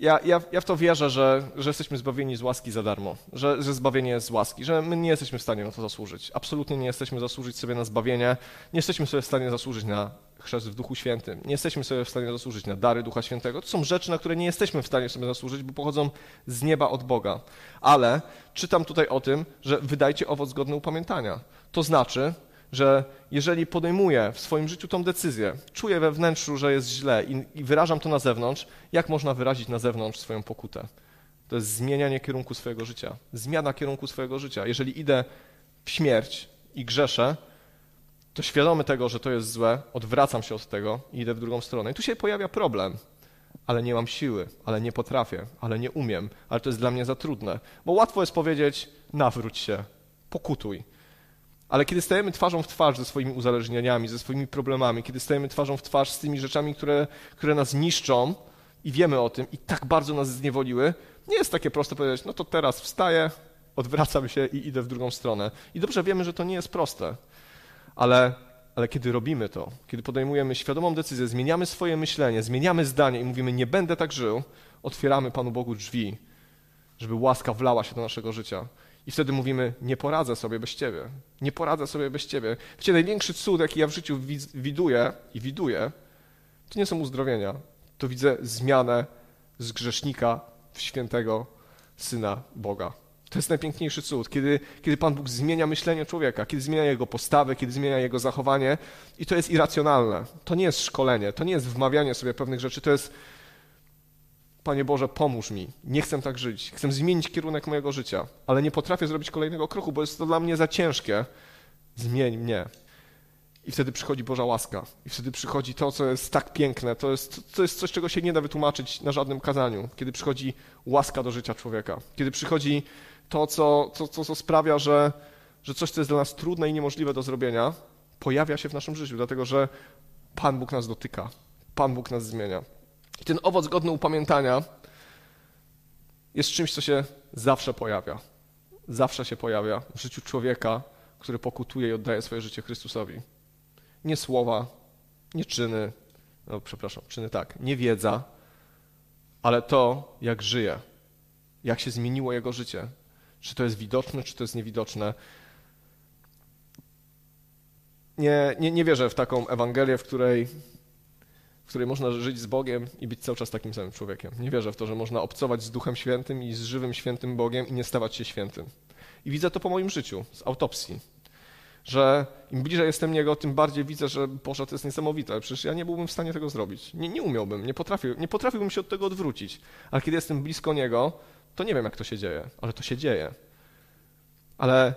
Ja, ja, ja w to wierzę, że, że jesteśmy zbawieni z łaski za darmo, że, że zbawienie jest z łaski, że my nie jesteśmy w stanie na to zasłużyć. Absolutnie nie jesteśmy zasłużyć sobie na zbawienie, nie jesteśmy sobie w stanie zasłużyć na chrzest w Duchu Świętym, nie jesteśmy sobie w stanie zasłużyć na dary Ducha Świętego. To są rzeczy, na które nie jesteśmy w stanie sobie zasłużyć, bo pochodzą z nieba od Boga. Ale czytam tutaj o tym, że wydajcie owoc godny upamiętania. To znaczy, że jeżeli podejmuję w swoim życiu tą decyzję, czuję we wnętrzu, że jest źle i, i wyrażam to na zewnątrz, jak można wyrazić na zewnątrz swoją pokutę? To jest zmienianie kierunku swojego życia. Zmiana kierunku swojego życia. Jeżeli idę w śmierć i grzeszę, to świadomy tego, że to jest złe, odwracam się od tego i idę w drugą stronę. I tu się pojawia problem, ale nie mam siły, ale nie potrafię, ale nie umiem, ale to jest dla mnie za trudne. Bo łatwo jest powiedzieć, nawróć się, pokutuj. Ale kiedy stajemy twarzą w twarz ze swoimi uzależnieniami, ze swoimi problemami, kiedy stajemy twarzą w twarz z tymi rzeczami, które, które nas niszczą i wiemy o tym i tak bardzo nas zniewoliły, nie jest takie proste powiedzieć, no to teraz wstaję, odwracam się i idę w drugą stronę. I dobrze wiemy, że to nie jest proste, ale, ale kiedy robimy to, kiedy podejmujemy świadomą decyzję, zmieniamy swoje myślenie, zmieniamy zdanie i mówimy, nie będę tak żył, otwieramy Panu Bogu drzwi, żeby łaska wlała się do naszego życia. I wtedy mówimy, nie poradzę sobie bez Ciebie. Nie poradzę sobie bez Ciebie. Wiecie, największy cud, jaki ja w życiu widuję i widuję, to nie są uzdrowienia. To widzę zmianę z grzesznika w świętego Syna Boga. To jest najpiękniejszy cud, kiedy, kiedy Pan Bóg zmienia myślenie człowieka, kiedy zmienia jego postawę, kiedy zmienia jego zachowanie i to jest irracjonalne. To nie jest szkolenie, to nie jest wmawianie sobie pewnych rzeczy, to jest Panie Boże, pomóż mi. Nie chcę tak żyć. Chcę zmienić kierunek mojego życia, ale nie potrafię zrobić kolejnego kroku, bo jest to dla mnie za ciężkie. Zmień mnie. I wtedy przychodzi Boża łaska. I wtedy przychodzi to, co jest tak piękne. To jest, to jest coś, czego się nie da wytłumaczyć na żadnym kazaniu. Kiedy przychodzi łaska do życia człowieka. Kiedy przychodzi to, co, co, co, co sprawia, że, że coś, co jest dla nas trudne i niemożliwe do zrobienia, pojawia się w naszym życiu, dlatego że Pan Bóg nas dotyka. Pan Bóg nas zmienia. I ten owoc godny upamiętania jest czymś, co się zawsze pojawia. Zawsze się pojawia w życiu człowieka, który pokutuje i oddaje swoje życie Chrystusowi. Nie słowa, nie czyny, no przepraszam, czyny tak, nie wiedza, ale to, jak żyje, jak się zmieniło jego życie. Czy to jest widoczne, czy to jest niewidoczne. Nie, nie, nie wierzę w taką Ewangelię, w której której można żyć z Bogiem i być cały czas takim samym człowiekiem. Nie wierzę w to, że można obcować z Duchem Świętym i z żywym świętym Bogiem i nie stawać się świętym. I widzę to po moim życiu, z autopsji. Że im bliżej jestem Niego, tym bardziej widzę, że Boże, to jest niesamowite. Przecież ja nie byłbym w stanie tego zrobić. Nie, nie umiałbym, nie, potrafił, nie potrafiłbym się od tego odwrócić. Ale kiedy jestem blisko Niego, to nie wiem, jak to się dzieje, ale to się dzieje. Ale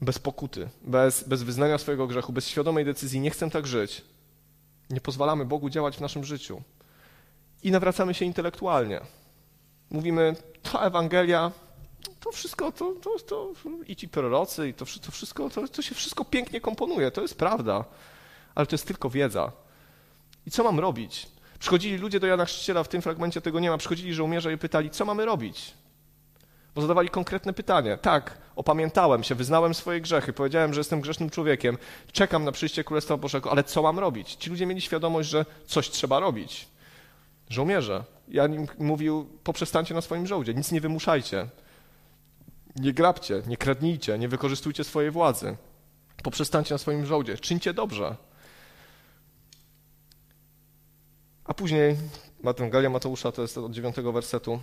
bez pokuty, bez, bez wyznania swojego grzechu, bez świadomej decyzji, nie chcę tak żyć, nie pozwalamy Bogu działać w naszym życiu. I nawracamy się intelektualnie. Mówimy, ta Ewangelia, to wszystko, to, to, to i ci prorocy, i to, to wszystko, to, to się wszystko pięknie komponuje, to jest prawda, ale to jest tylko wiedza. I co mam robić? Przychodzili ludzie do Jana Chrzciciela, w tym fragmencie tego nie ma, przychodzili żołnierze i pytali, co mamy robić? Bo zadawali konkretne pytanie. Tak, opamiętałem się, wyznałem swoje grzechy, powiedziałem, że jestem grzesznym człowiekiem, czekam na przyjście Królestwa Bożego, ale co mam robić? Ci ludzie mieli świadomość, że coś trzeba robić. Żołnierze, ja im mówił, poprzestańcie na swoim żołdzie, nic nie wymuszajcie. Nie grabcie, nie kradnijcie, nie wykorzystujcie swojej władzy. Poprzestańcie na swoim żołdzie, czyńcie dobrze. A później Ewangelia Mateusza, to jest od dziewiątego wersetu.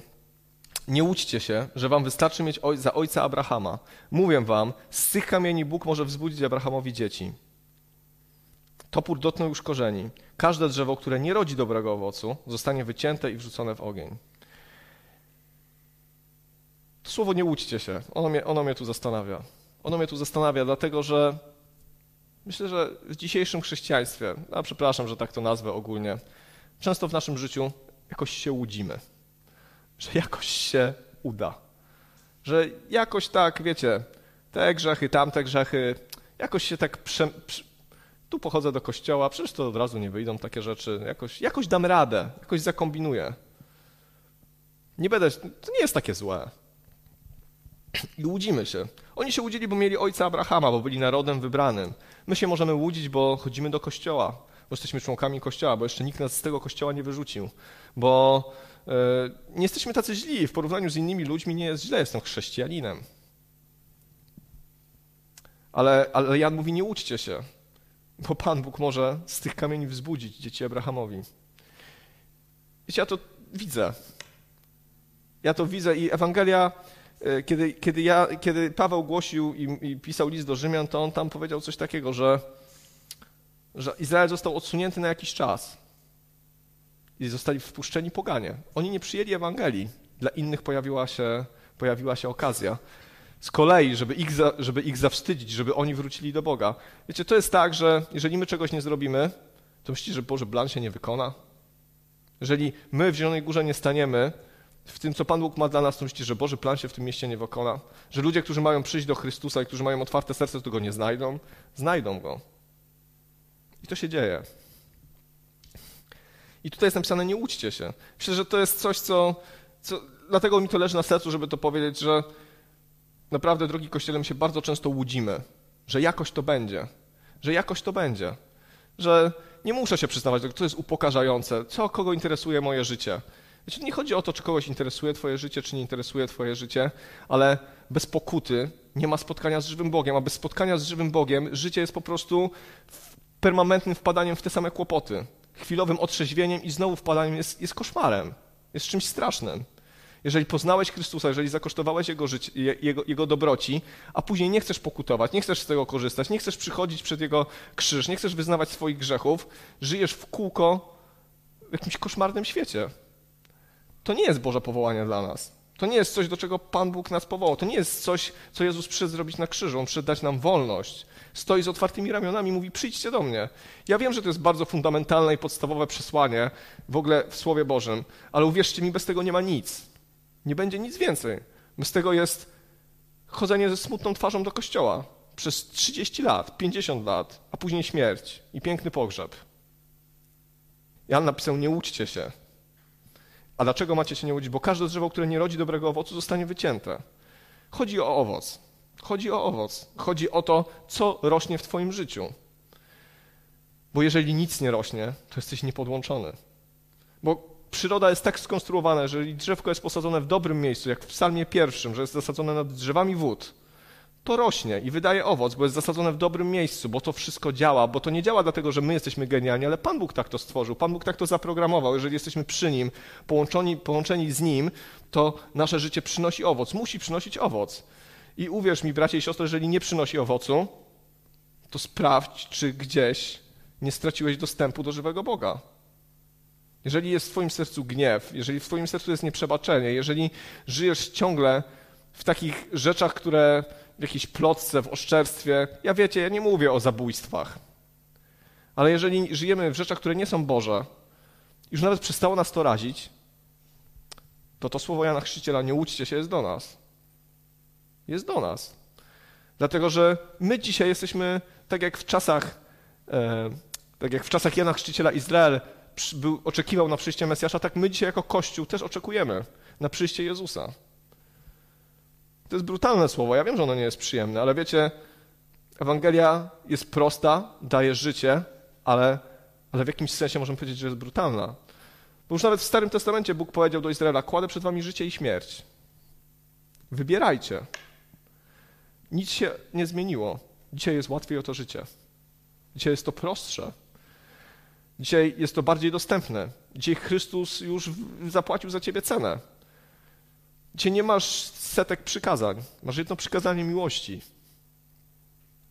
Nie łudźcie się, że wam wystarczy mieć oj za ojca Abrahama. Mówię wam, z tych kamieni Bóg może wzbudzić Abrahamowi dzieci. Topór dotknął już korzeni. Każde drzewo, które nie rodzi dobrego owocu, zostanie wycięte i wrzucone w ogień. To słowo nie łudźcie się, ono mnie, ono mnie tu zastanawia. Ono mnie tu zastanawia, dlatego że myślę, że w dzisiejszym chrześcijaństwie, a przepraszam, że tak to nazwę ogólnie, często w naszym życiu jakoś się łudzimy, że jakoś się uda, że jakoś tak, wiecie, te grzechy, tamte grzechy, jakoś się tak prze, prze, tu pochodzę do kościoła, przecież to od razu nie wyjdą takie rzeczy, jakoś, jakoś dam radę, jakoś zakombinuję. Nie będę, to nie jest takie złe. I łudzimy się. Oni się łudzili, bo mieli ojca Abrahama, bo byli narodem wybranym. My się możemy łudzić, bo chodzimy do kościoła, bo jesteśmy członkami kościoła, bo jeszcze nikt nas z tego kościoła nie wyrzucił, bo nie jesteśmy tacy źli. W porównaniu z innymi ludźmi nie jest źle, jestem chrześcijaninem. Ale, ale Jan mówi, nie łudźcie się, bo Pan Bóg może z tych kamieni wzbudzić dzieci Abrahamowi. Wiecie, ja to widzę. Ja to widzę i Ewangelia E, kiedy, kiedy, ja, kiedy Paweł głosił i, i, pisał list do Rzymian, to on tam powiedział coś takiego, że, że Izrael został odsunięty na jakiś czas i zostali wpuszczeni poganie. Oni nie przyjęli Ewangelii, dla innych pojawiła się, pojawiła się okazja. Z kolei, żeby ich, za, żeby ich zawstydzić, żeby oni wrócili do Boga. Wiecie, to jest tak, że jeżeli my czegoś nie zrobimy, to myślicie, że Boże plan się nie wykona? Jeżeli my w Zielonej Górze nie staniemy, w tym, co Pan Bóg ma dla nas, to myślicie, że Boży plan się w tym mieście nie wykona? Że ludzie, którzy mają przyjść do Chrystusa i którzy mają otwarte serce, to go nie znajdą? Znajdą go. I to się dzieje. I tutaj jest napisane, nie łudźcie się. Myślę, że to jest coś, co, co... Dlatego mi to leży na sercu, żeby to powiedzieć, że naprawdę, drogi Kościele, my się bardzo często łudzimy, że jakoś to będzie. Że jakoś to będzie. Że nie muszę się przyznawać, to jest upokarzające. Co kogo interesuje moje życie? Wiecie, nie chodzi o to, czy kogoś interesuje Twoje życie, czy nie interesuje Twoje życie, ale bez pokuty nie ma spotkania z żywym Bogiem, a bez spotkania z żywym Bogiem życie jest po prostu permanentnym wpadaniem w te same kłopoty. Chwilowym otrzeźwieniem i znowu wpadaniem jest, jest koszmarem, jest czymś strasznym. Jeżeli poznałeś Chrystusa, jeżeli zakosztowałeś Jego, życie, jego, jego dobroci, a później nie chcesz pokutować, nie chcesz z tego korzystać, nie chcesz przychodzić przed Jego krzyż, nie chcesz wyznawać swoich grzechów, żyjesz w kółko w jakimś koszmarnym świecie. To nie jest Boże powołanie dla nas. To nie jest coś, do czego Pan Bóg nas powołał. To nie jest coś, co Jezus przyszedł zrobić na krzyżu. On przyszedł dać nam wolność. Stoi z otwartymi ramionami i mówi: Przyjdźcie do mnie. Ja wiem, że to jest bardzo fundamentalne i podstawowe przesłanie w ogóle w Słowie Bożym, ale uwierzcie mi, bez tego nie ma nic. Nie będzie nic więcej. Bez tego jest chodzenie ze smutną twarzą do kościoła przez 30 lat, 50 lat, a później śmierć i piękny pogrzeb. Jan napisał: Nie łudźcie się. A dlaczego macie się nie łudzić? Bo każde drzewo, które nie rodzi dobrego owocu, zostanie wycięte. Chodzi o owoc. Chodzi o owoc. Chodzi o to, co rośnie w Twoim życiu. Bo jeżeli nic nie rośnie, to jesteś niepodłączony. Bo przyroda jest tak skonstruowana, że jeżeli drzewko jest posadzone w dobrym miejscu, jak w psalmie pierwszym, że jest zasadzone nad drzewami wód, to rośnie i wydaje owoc, bo jest zasadzone w dobrym miejscu, bo to wszystko działa, bo to nie działa dlatego, że my jesteśmy genialni, ale Pan Bóg tak to stworzył, Pan Bóg tak to zaprogramował. Jeżeli jesteśmy przy Nim, połączeni, połączeni z Nim, to nasze życie przynosi owoc, musi przynosić owoc. I uwierz mi, bracie i siostry, jeżeli nie przynosi owocu, to sprawdź, czy gdzieś nie straciłeś dostępu do żywego Boga. Jeżeli jest w Twoim sercu gniew, jeżeli w Twoim sercu jest nieprzebaczenie, jeżeli żyjesz ciągle w takich rzeczach, które w jakiejś plotce, w oszczerstwie. Ja wiecie, ja nie mówię o zabójstwach. Ale jeżeli żyjemy w rzeczach, które nie są Boże, już nawet przestało nas to razić, to to słowo Jana Chrzciciela, nie łudźcie się, jest do nas. Jest do nas. Dlatego, że my dzisiaj jesteśmy tak jak w czasach, e, tak jak w czasach Jana Chrzciciela Izrael był, oczekiwał na przyjście Mesjasza, tak my dzisiaj jako Kościół też oczekujemy na przyjście Jezusa. To jest brutalne słowo. Ja wiem, że ono nie jest przyjemne, ale wiecie, Ewangelia jest prosta, daje życie, ale, ale w jakimś sensie możemy powiedzieć, że jest brutalna. Bo już nawet w Starym Testamencie Bóg powiedział do Izraela: Kładę przed wami życie i śmierć. Wybierajcie. Nic się nie zmieniło. Dzisiaj jest łatwiej o to życie. Dzisiaj jest to prostsze. Dzisiaj jest to bardziej dostępne. Dzisiaj Chrystus już zapłacił za ciebie cenę. Dzisiaj nie masz setek przykazań. Masz jedno przykazanie miłości.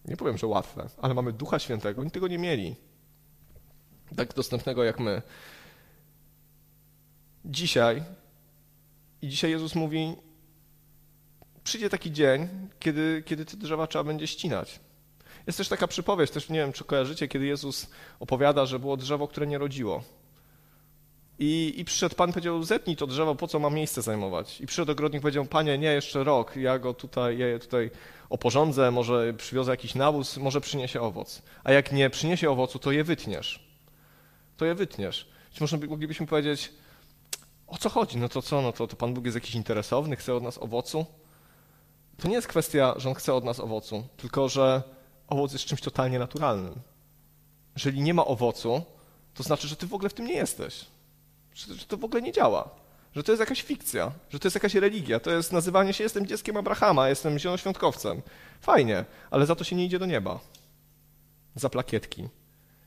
Nie powiem, że łatwe, ale mamy Ducha Świętego. Oni tego nie mieli. Tak dostępnego jak my. Dzisiaj i dzisiaj Jezus mówi, przyjdzie taki dzień, kiedy, kiedy te drzewa trzeba będzie ścinać. Jest też taka przypowieść, też nie wiem, czy kojarzycie, kiedy Jezus opowiada, że było drzewo, które nie rodziło. I, I przyszedł Pan powiedział, zetnij to drzewo, po co ma miejsce zajmować? I przyszedł ogrodnik powiedział, Panie, nie, jeszcze rok, ja go tutaj, ja je tutaj oporządzę, może przywiozę jakiś nawóz, może przyniesie owoc. A jak nie przyniesie owocu, to je wytniesz. To je wytniesz. Być może moglibyśmy powiedzieć, o co chodzi? No to co, no to, to Pan Bóg jest jakiś interesowny, chce od nas owocu? To nie jest kwestia, że On chce od nas owocu, tylko że owoc jest czymś totalnie naturalnym. Jeżeli nie ma owocu, to znaczy, że ty w ogóle w tym nie jesteś. Że, że to w ogóle nie działa. Że to jest jakaś fikcja, że to jest jakaś religia. To jest nazywanie się jestem dzieckiem Abrahama, jestem zielonoświątkowcem. Fajnie, ale za to się nie idzie do nieba. Za plakietki.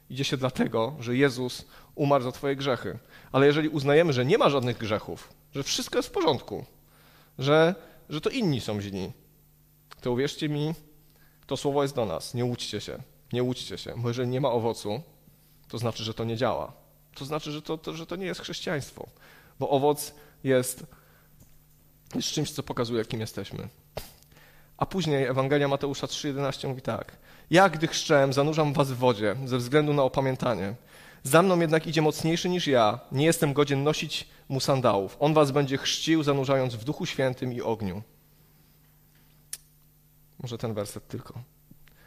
Idzie się dlatego, że Jezus umarł za twoje grzechy. Ale jeżeli uznajemy, że nie ma żadnych grzechów, że wszystko jest w porządku, że, że to inni są źli, to uwierzcie mi, to słowo jest do nas. Nie łudźcie się. Nie łudźcie się. Bo jeżeli nie ma owocu, to znaczy, że to nie działa. To znaczy, że to, to, że to nie jest chrześcijaństwo. Bo owoc jest, jest czymś, co pokazuje, kim jesteśmy. A później Ewangelia Mateusza 3,11 mówi tak. Ja, gdy chrzczę, zanurzam was w wodzie ze względu na opamiętanie. Za mną jednak idzie mocniejszy niż ja. Nie jestem godzien nosić mu sandałów. On was będzie chrzcił, zanurzając w Duchu Świętym i ogniu. Może ten werset tylko.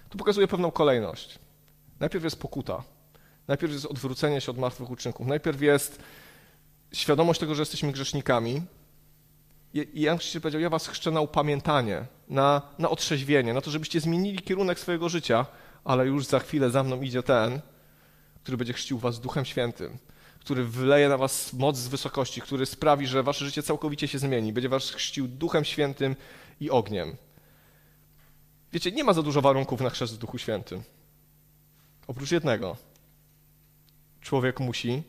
Tu pokazuje pewną kolejność. Najpierw jest pokuta. Najpierw jest odwrócenie się od martwych uczynków. Najpierw jest świadomość tego, że jesteśmy grzesznikami. I Jan Chrzciciel powiedział, ja was chrzczę na upamiętanie, na, na otrzeźwienie, na to, żebyście zmienili kierunek swojego życia, ale już za chwilę za mną idzie ten, który będzie chrzcił was Duchem Świętym, który wyleje na was moc z wysokości, który sprawi, że wasze życie całkowicie się zmieni. Będzie was chrzcił Duchem Świętym i ogniem. Wiecie, nie ma za dużo warunków na chrzest w Duchu Świętym. Oprócz jednego. Człowiek musi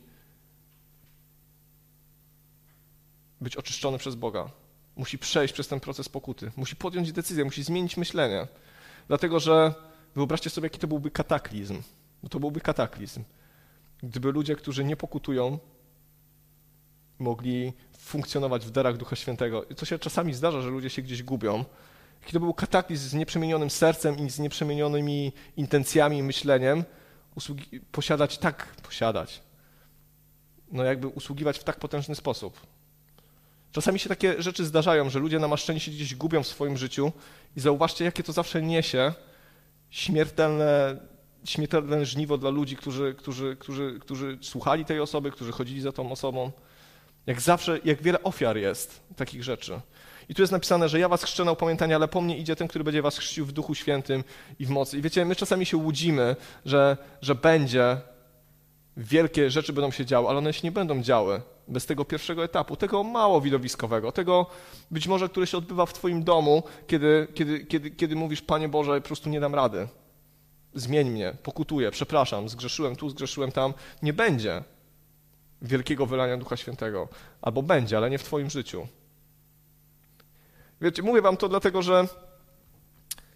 być oczyszczony przez Boga. Musi przejść przez ten proces pokuty. Musi podjąć decyzję, musi zmienić myślenie. Dlatego, że wyobraźcie sobie, jaki to byłby kataklizm. To byłby kataklizm. Gdyby ludzie, którzy nie pokutują, mogli funkcjonować w darach Ducha Świętego. To się czasami zdarza, że ludzie się gdzieś gubią. To był kataklizm z nieprzemienionym sercem i z nieprzemienionymi intencjami i myśleniem, usługi, posiadać tak, posiadać, no jakby usługiwać w tak potężny sposób. Czasami się takie rzeczy zdarzają, że ludzie namaszczeni się gdzieś gubią w swoim życiu i zauważcie, jakie to zawsze niesie śmiertelne, śmiertelne żniwo dla ludzi, którzy, którzy, którzy, którzy słuchali tej osoby, którzy chodzili za tą osobą. Jak zawsze, jak wiele ofiar jest takich rzeczy. I tu jest napisane, że ja was chrzczę na upamiętanie, ale po mnie idzie ten, który będzie was chrzcił w Duchu Świętym i w mocy. I wiecie, my czasami się łudzimy, że, że będzie, wielkie rzeczy będą się działy, ale one się nie będą działy bez tego pierwszego etapu, tego mało widowiskowego, tego być może, które się odbywa w twoim domu, kiedy, kiedy, kiedy, kiedy mówisz, Panie Boże, po prostu nie dam rady. Zmień mnie, pokutuję, przepraszam, zgrzeszyłem tu, zgrzeszyłem tam. Nie będzie wielkiego wylania Ducha Świętego. Albo będzie, ale nie w twoim życiu. Wiecie, mówię wam to dlatego, że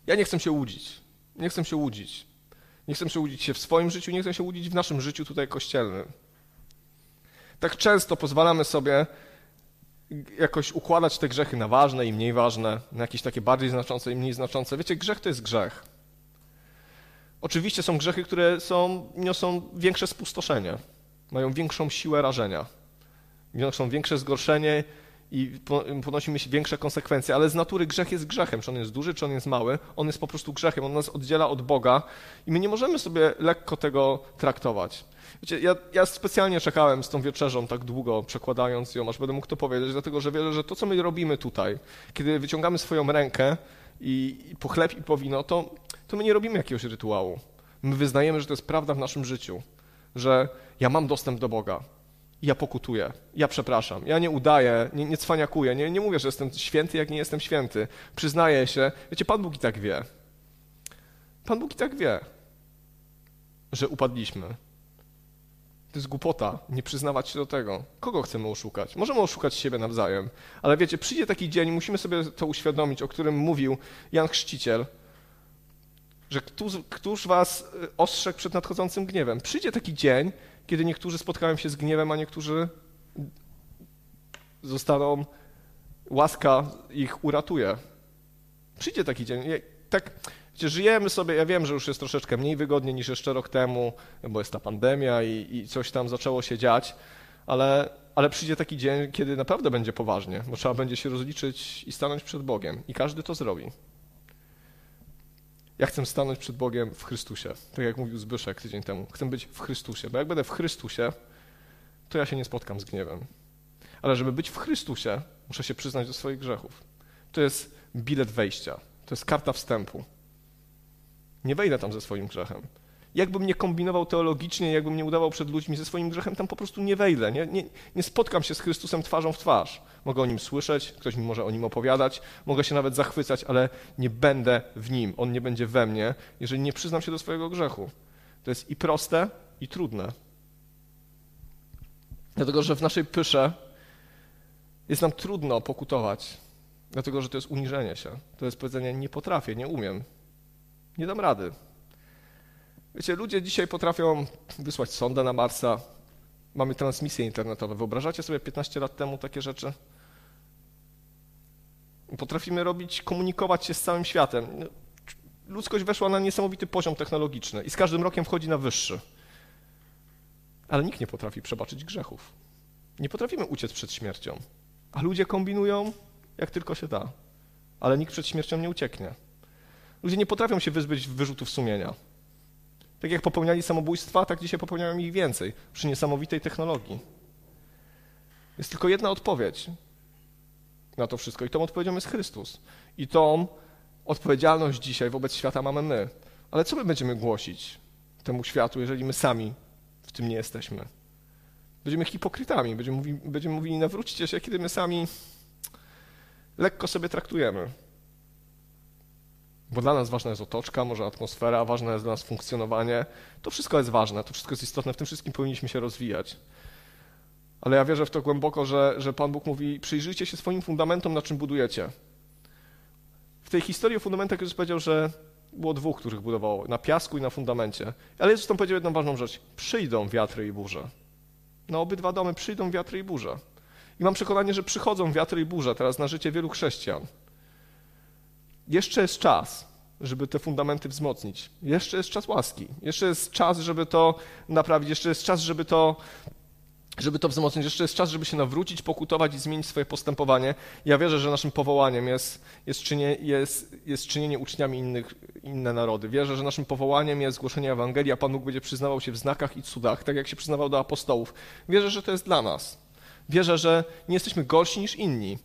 ja nie chcę się łudzić. Nie chcę się łudzić. Nie chcę się łudzić się w swoim życiu, nie chcę się łudzić w naszym życiu tutaj kościelnym. Tak często pozwalamy sobie jakoś układać te grzechy na ważne i mniej ważne, na jakieś takie bardziej znaczące i mniej znaczące. Wiecie, grzech to jest grzech. Oczywiście są grzechy, które są, niosą większe spustoszenie, mają większą siłę rażenia, niosą większe zgorszenie i ponosimy większe konsekwencje, ale z natury grzech jest grzechem. Czy on jest duży, czy on jest mały, on jest po prostu grzechem, on nas oddziela od Boga i my nie możemy sobie lekko tego traktować. Wiecie, ja, ja specjalnie czekałem z tą wieczerzą tak długo, przekładając ją, aż będę mógł to powiedzieć, dlatego że wierzę, że to, co my robimy tutaj, kiedy wyciągamy swoją rękę i, po chleb i po wino, to, to my nie robimy jakiegoś rytuału. My wyznajemy, że to jest prawda w naszym życiu, że ja mam dostęp do Boga, ja pokutuję, ja przepraszam, ja nie udaję, nie, nie cwaniakuję, nie, nie mówię, że jestem święty, jak nie jestem święty. Przyznaję się, wiecie, Pan Bóg i tak wie. Pan Bóg i tak wie, że upadliśmy. To jest głupota, nie przyznawać się do tego. Kogo chcemy oszukać? Możemy oszukać siebie nawzajem, ale wiecie, przyjdzie taki dzień, musimy sobie to uświadomić, o którym mówił Jan Chrzciciel, że któż, któż was y, ostrzegł przed nadchodzącym gniewem. Przyjdzie taki dzień, kiedy niektórzy spotkają się z gniewem, a niektórzy zostaną, łaska ich uratuje. Przyjdzie taki dzień. Tak, wiecie, żyjemy sobie, ja wiem, że już jest troszeczkę mniej wygodnie niż jeszcze rok temu, bo jest ta pandemia i, i coś tam zaczęło się dziać, ale, ale przyjdzie taki dzień, kiedy naprawdę będzie poważnie, bo trzeba będzie się rozliczyć i stanąć przed Bogiem. I każdy to zrobi. Ja chcę stanąć przed Bogiem w Chrystusie, tak jak mówił Zbyszek tydzień temu. Chcę być w Chrystusie, bo jak będę w Chrystusie, to ja się nie spotkam z gniewem. Ale żeby być w Chrystusie, muszę się przyznać do swoich grzechów. To jest bilet wejścia, to jest karta wstępu. Nie wejdę tam ze swoim grzechem jakbym nie kombinował teologicznie, jakbym nie udawał przed ludźmi ze swoim grzechem, tam po prostu nie wejdę. Nie, nie, nie spotkam się z Chrystusem twarzą w twarz. Mogę o nim słyszeć, ktoś mi może o nim opowiadać, mogę się nawet zachwycać, ale nie będę w nim, on nie będzie we mnie, jeżeli nie przyznam się do swojego grzechu. To jest i proste, i trudne. Dlatego, że w naszej pysze jest nam trudno pokutować, dlatego, że to jest uniżenie się. To jest powiedzenie, nie potrafię, nie umiem, nie dam rady. Wiecie, ludzie dzisiaj potrafią wysłać sondę na Marsa. Mamy transmisje internetowe. Wyobrażacie sobie 15 lat temu takie rzeczy? Potrafimy robić, komunikować się z całym światem. Ludzkość weszła na niesamowity poziom technologiczny i z każdym rokiem wchodzi na wyższy. Ale nikt nie potrafi przebaczyć grzechów. Nie potrafimy uciec przed śmiercią. A ludzie kombinują, jak tylko się da. Ale nikt przed śmiercią nie ucieknie. Ludzie nie potrafią się wyzbyć wyrzutów sumienia. Tak jak popełniali samobójstwa, tak dzisiaj popełniają ich więcej przy niesamowitej technologii. Jest tylko jedna odpowiedź na to wszystko i tą odpowiedzią jest Chrystus. I tą odpowiedzialność dzisiaj wobec świata mamy my. Ale co my będziemy głosić temu światu, jeżeli my sami w tym nie jesteśmy? Będziemy hipokrytami, będziemy mówili, będziemy mówili nawróćcie się, kiedy my sami lekko sobie traktujemy. Bo dla nas ważna jest otoczka, może atmosfera, ważne jest dla nas funkcjonowanie. To wszystko jest ważne, to wszystko jest istotne, w tym wszystkim powinniśmy się rozwijać. Ale ja wierzę w to głęboko, że, że Pan Bóg mówi: przyjrzyjcie się swoim fundamentom, na czym budujecie. W tej historii o fundamentach Jezus powiedział, że było dwóch, których budowało, na piasku i na fundamencie. Ale Jezus tam powiedział jedną ważną rzecz: przyjdą wiatry i burze. Na obydwa domy przyjdą wiatry i burze. I mam przekonanie, że przychodzą wiatry i burze teraz na życie wielu chrześcijan. Jeszcze jest czas, żeby te fundamenty wzmocnić. Jeszcze jest czas łaski. Jeszcze jest czas, żeby to naprawić. Jeszcze jest czas, żeby to, żeby to wzmocnić. Jeszcze jest czas, żeby się nawrócić, pokutować i zmienić swoje postępowanie. Ja wierzę, że naszym powołaniem jest, jest, czynie, jest, jest czynienie uczniami innych, inne narody. Wierzę, że naszym powołaniem jest głoszenie Ewangelii, a Pan Bóg będzie przyznawał się w znakach i cudach, tak jak się przyznawał do apostołów. Wierzę, że to jest dla nas. Wierzę, że nie jesteśmy gorsi niż inni.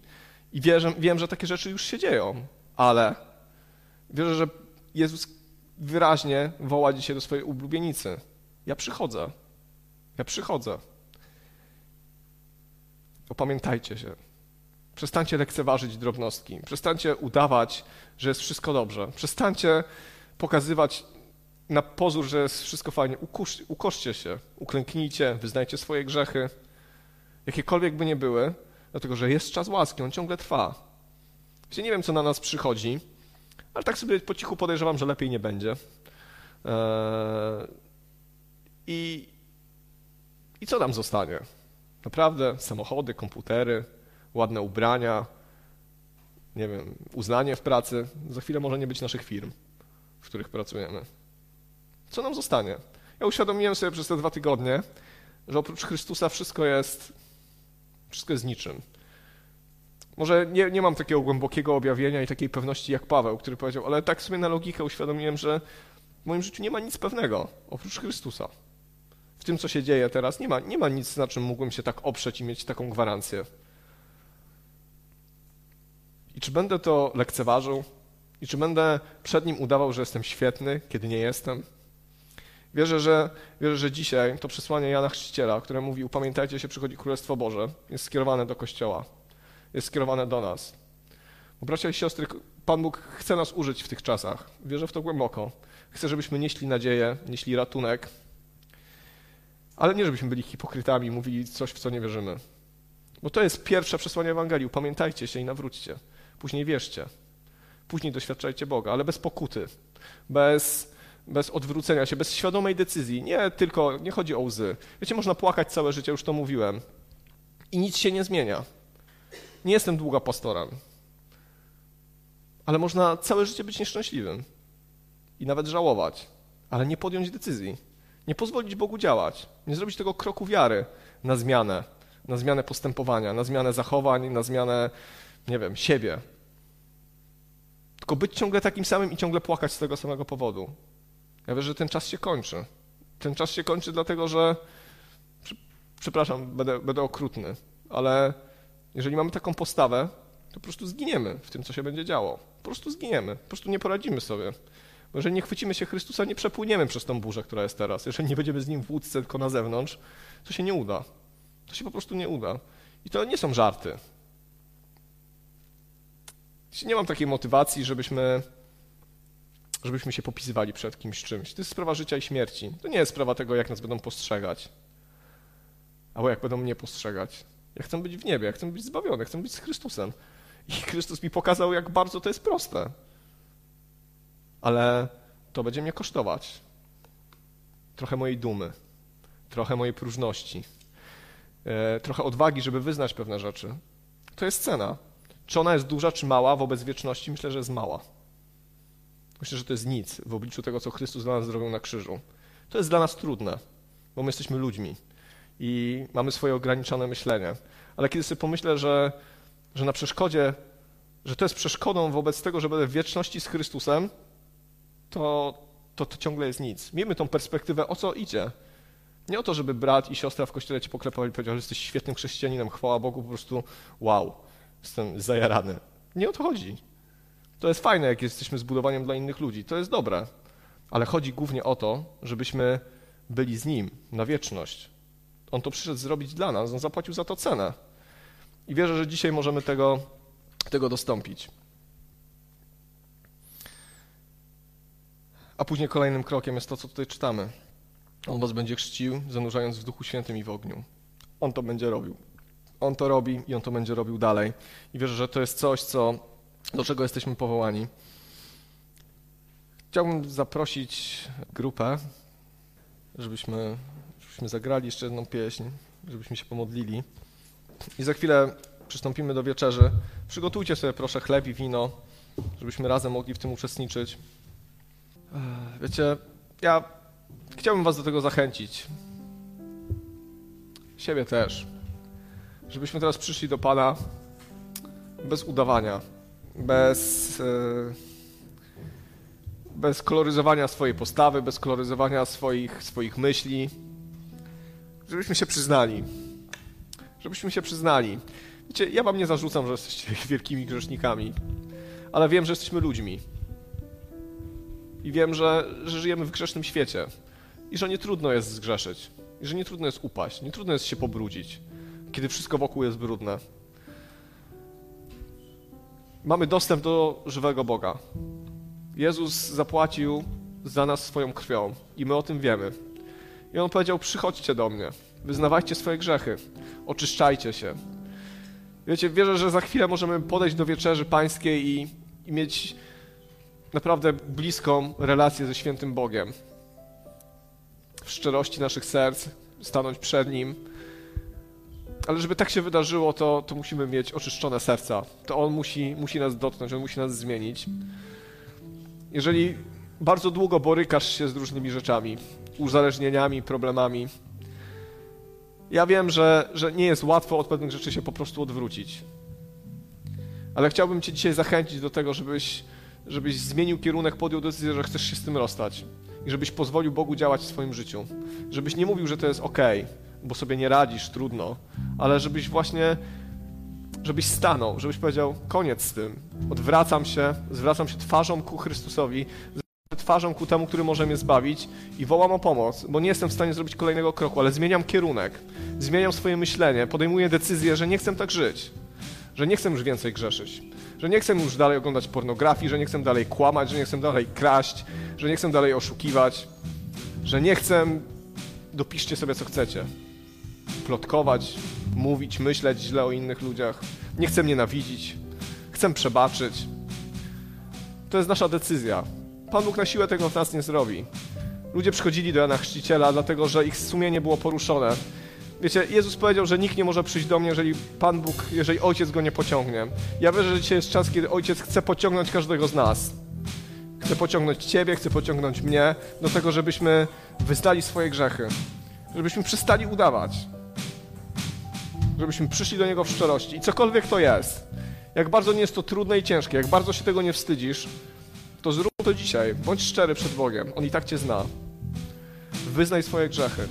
I wierzę, wiem, że takie rzeczy już się dzieją ale wierzę, że Jezus wyraźnie woła dzisiaj do swojej ulubienicy. Ja przychodzę. Ja przychodzę. Opamiętajcie się. Przestańcie lekceważyć drobnostki. Przestańcie udawać, że jest wszystko dobrze. Przestańcie pokazywać na pozór, że jest wszystko fajnie. Ukusz, ukoszcie się, uklęknijcie, wyznajcie swoje grzechy, jakiekolwiek by nie były, dlatego że jest czas łaski, on ciągle trwa. Nie wiem, co na nas przychodzi, ale tak sobie po cichu podejrzewam, że lepiej nie będzie. Eee, I, I co nam zostanie? Naprawdę samochody, komputery, ładne ubrania, nie wiem, uznanie w pracy. Za chwilę może nie być naszych firm, w których pracujemy. Co nam zostanie? Ja uświadomiłem sobie przez te dwa tygodnie, że oprócz Chrystusa wszystko jest, wszystko jest niczym. Może nie, nie mam takiego głębokiego objawienia i takiej pewności jak Paweł, który powiedział, ale tak sobie na logikę uświadomiłem, że w moim życiu nie ma nic pewnego oprócz Chrystusa. W tym, co się dzieje teraz, nie ma, nie ma nic, na czym mógłbym się tak oprzeć i mieć taką gwarancję. I czy będę to lekceważył? I czy będę przed nim udawał, że jestem świetny, kiedy nie jestem? Wierzę, że, wierzę, że dzisiaj to przesłanie Jana Chrzciciela, które mówi, upamiętajcie się, przychodzi Królestwo Boże, jest skierowane do Kościoła, jest skierowane do nas. Bo bracia i siostry, Pan Bóg chce nas użyć w tych czasach. Wierzę w to głęboko. Chce, żebyśmy nieśli nadzieję, nieśli ratunek, ale nie żebyśmy byli hipokrytami, mówili coś, w co nie wierzymy. Bo to jest pierwsze przesłanie Ewangelii. Pamiętajcie się i nawróćcie. Później wierzcie. Później doświadczajcie Boga, ale bez pokuty, bez, bez odwrócenia się, bez świadomej decyzji. Nie tylko, nie chodzi o łzy. Wiecie, można płakać całe życie, już to mówiłem. I nic się nie zmienia. Nie jestem długa pastorem. Ale można całe życie być nieszczęśliwym i nawet żałować, ale nie podjąć decyzji. Nie pozwolić Bogu działać. Nie zrobić tego kroku wiary na zmianę, na zmianę postępowania, na zmianę zachowań, na zmianę, nie wiem, siebie. Tylko być ciągle takim samym i ciągle płakać z tego samego powodu. Ja wierzę, że ten czas się kończy. Ten czas się kończy dlatego, że przepraszam, będę, będę okrutny, ale jeżeli mamy taką postawę, to po prostu zginiemy w tym, co się będzie działo. Po prostu zginiemy, po prostu nie poradzimy sobie. Bo jeżeli nie chwycimy się Chrystusa, nie przepłyniemy przez tą burzę, która jest teraz. Jeżeli nie będziemy z Nim w łódce, tylko na zewnątrz, to się nie uda. To się po prostu nie uda. I to nie są żarty. Nie mam takiej motywacji, żebyśmy, żebyśmy się popisywali przed kimś czymś. To jest sprawa życia i śmierci. To nie jest sprawa tego, jak nas będą postrzegać. Albo jak będą mnie postrzegać. Ja chcę być w niebie, ja chcę być zbawiony, chcę być z Chrystusem. I Chrystus mi pokazał, jak bardzo to jest proste. Ale to będzie mnie kosztować. Trochę mojej dumy, trochę mojej próżności, e, trochę odwagi, żeby wyznać pewne rzeczy. To jest cena. Czy ona jest duża, czy mała wobec wieczności? Myślę, że jest mała. Myślę, że to jest nic w obliczu tego, co Chrystus dla nas zrobił na krzyżu. To jest dla nas trudne, bo my jesteśmy ludźmi i mamy swoje ograniczone myślenie. Ale kiedy sobie pomyślę, że, że na przeszkodzie, że to jest przeszkodą wobec tego, że będę w wieczności z Chrystusem, to, to, to ciągle jest nic. Miejmy tą perspektywę, o co idzie. Nie o to, żeby brat i siostra w kościele cię poklepali i powiedział, że jesteś świetnym chrześcijaninem, chwała Bogu, po prostu wow, jestem zajarany. Nie o to chodzi. To jest fajne, jak jesteśmy zbudowaniem dla innych ludzi, to jest dobre, ale chodzi głównie o to, żebyśmy byli z Nim na wieczność. On to przyszedł zrobić dla nas, on zapłacił za to cenę. I wierzę, że dzisiaj możemy tego, tego dostąpić. A później kolejnym krokiem jest to, co tutaj czytamy. On was będzie chrzcił, zanurzając w Duchu Świętym i w ogniu. On to będzie robił. On to robi i on to będzie robił dalej. I wierzę, że to jest coś, co, do czego jesteśmy powołani. Chciałbym zaprosić grupę, żebyśmy, żebyśmy zagrali jeszcze jedną pieśń, żebyśmy się pomodlili. I za chwilę przystąpimy do wieczerzy. Przygotujcie sobie proszę chleb i wino, żebyśmy razem mogli w tym uczestniczyć. Wiecie, ja chciałbym Was do tego zachęcić. Siebie też. Żebyśmy teraz przyszli do Pana bez udawania, bez, e, bez koloryzowania swojej postawy, bez koloryzowania swoich, swoich myśli. Żebyśmy się przyznali. Żebyśmy się przyznali. Wiecie, ja Wam nie zarzucam, że jesteście [LAUGHS] wielkimi grzesznikami, ale wiem, że jesteśmy ludźmi i wiem, że, że żyjemy w grzesznym świecie i że nie trudno jest zgrzeszyć, i że nie trudno jest upaść, nie trudno jest się pobrudzić, kiedy wszystko wokół jest brudne. Mamy dostęp do żywego Boga. Jezus zapłacił za nas swoją krwią i my o tym wiemy. I On powiedział, przychodźcie do mnie, wyznawajcie swoje grzechy, oczyszczajcie się. Wiecie, wierzę, że za chwilę możemy podejść do wieczerzy pańskiej i, i mieć naprawdę bliską relację ze świętym Bogiem. W szczerości naszych serc, stanąć przed Nim. Ale żeby tak się wydarzyło, to, to musimy mieć oczyszczone serca. To On musi, musi nas dotknąć, On musi nas zmienić. Jeżeli bardzo długo borykasz się z różnymi rzeczami, uzależnieniami, problemami, ja wiem, że, że nie jest łatwo od pewnych rzeczy się po prostu odwrócić. Ale chciałbym Cię dzisiaj zachęcić do tego, żebyś, żebyś zmienił kierunek, podjął decyzję, że chcesz się z tym rozstać. I żebyś pozwolił Bogu działać w swoim życiu. Żebyś nie mówił, że to jest ok, bo sobie nie radzisz, trudno, ale żebyś właśnie, żebyś stanął, żebyś powiedział, koniec z tym. Odwracam się, zwracam się twarzą ku Chrystusowi, twarzą ku temu, który może mnie zbawić i wołam o pomoc, bo nie jestem w stanie zrobić kolejnego kroku, ale zmieniam kierunek, zmieniam swoje myślenie, podejmuję decyzję, że nie chcę tak żyć, że nie chcę już więcej grzeszyć, że nie chcę już dalej oglądać pornografii, że nie chcę dalej kłamać, że nie chcę dalej kraść, że nie chcę dalej oszukiwać, że nie chcę, dopiszcie sobie co chcecie, plotkować, mówić, myśleć źle o innych ludziach, nie chcę nienawidzić, chcę przebaczyć. To jest nasza decyzja. Pan Bóg na siłę tego w nas nie zrobi. Ludzie przychodzili do Jana Chrzciciela, dlatego że ich sumienie było poruszone. Wiecie, Jezus powiedział, że nikt nie może przyjść do mnie, jeżeli Pan Bóg, jeżeli Ojciec go nie pociągnie. Ja wierzę, że dzisiaj jest czas, kiedy Ojciec chce pociągnąć każdego z nas. Chce pociągnąć Ciebie, chce pociągnąć mnie do tego, żebyśmy wyznali swoje grzechy. Żebyśmy przestali udawać. Żebyśmy przyszli do Niego w szczerości. I cokolwiek to jest, jak bardzo nie jest to trudne i ciężkie, jak bardzo się tego nie wstydzisz, to zrób to dzisiaj. Bądź szczery przed Bogiem. On i tak Cię zna. Wyznaj swoje grzechy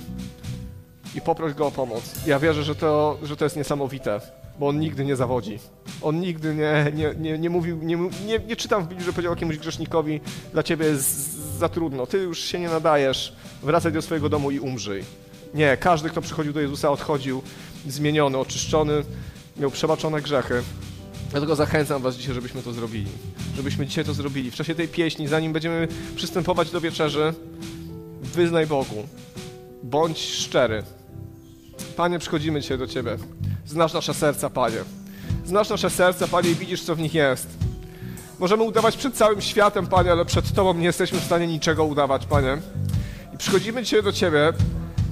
i poproś Go o pomoc. Ja wierzę, że to, że to jest niesamowite, bo On nigdy nie zawodzi. On nigdy nie, nie, nie, nie mówił, nie, nie, nie czytam w Biblii, że powiedział jakiemuś grzesznikowi, dla Ciebie jest za trudno, Ty już się nie nadajesz, wracaj do swojego domu i umrzyj. Nie, każdy, kto przychodził do Jezusa, odchodził zmieniony, oczyszczony, miał przebaczone grzechy. Dlatego zachęcam Was dzisiaj, żebyśmy to zrobili. Żebyśmy dzisiaj to zrobili. W czasie tej pieśni, zanim będziemy przystępować do wieczerzy, wyznaj Bogu. Bądź szczery. Panie, przychodzimy dzisiaj do Ciebie. Znasz nasze serca, Panie. Znasz nasze serca, Panie, i widzisz, co w nich jest. Możemy udawać przed całym światem, Panie, ale przed Tobą nie jesteśmy w stanie niczego udawać, Panie. I przychodzimy dzisiaj do Ciebie,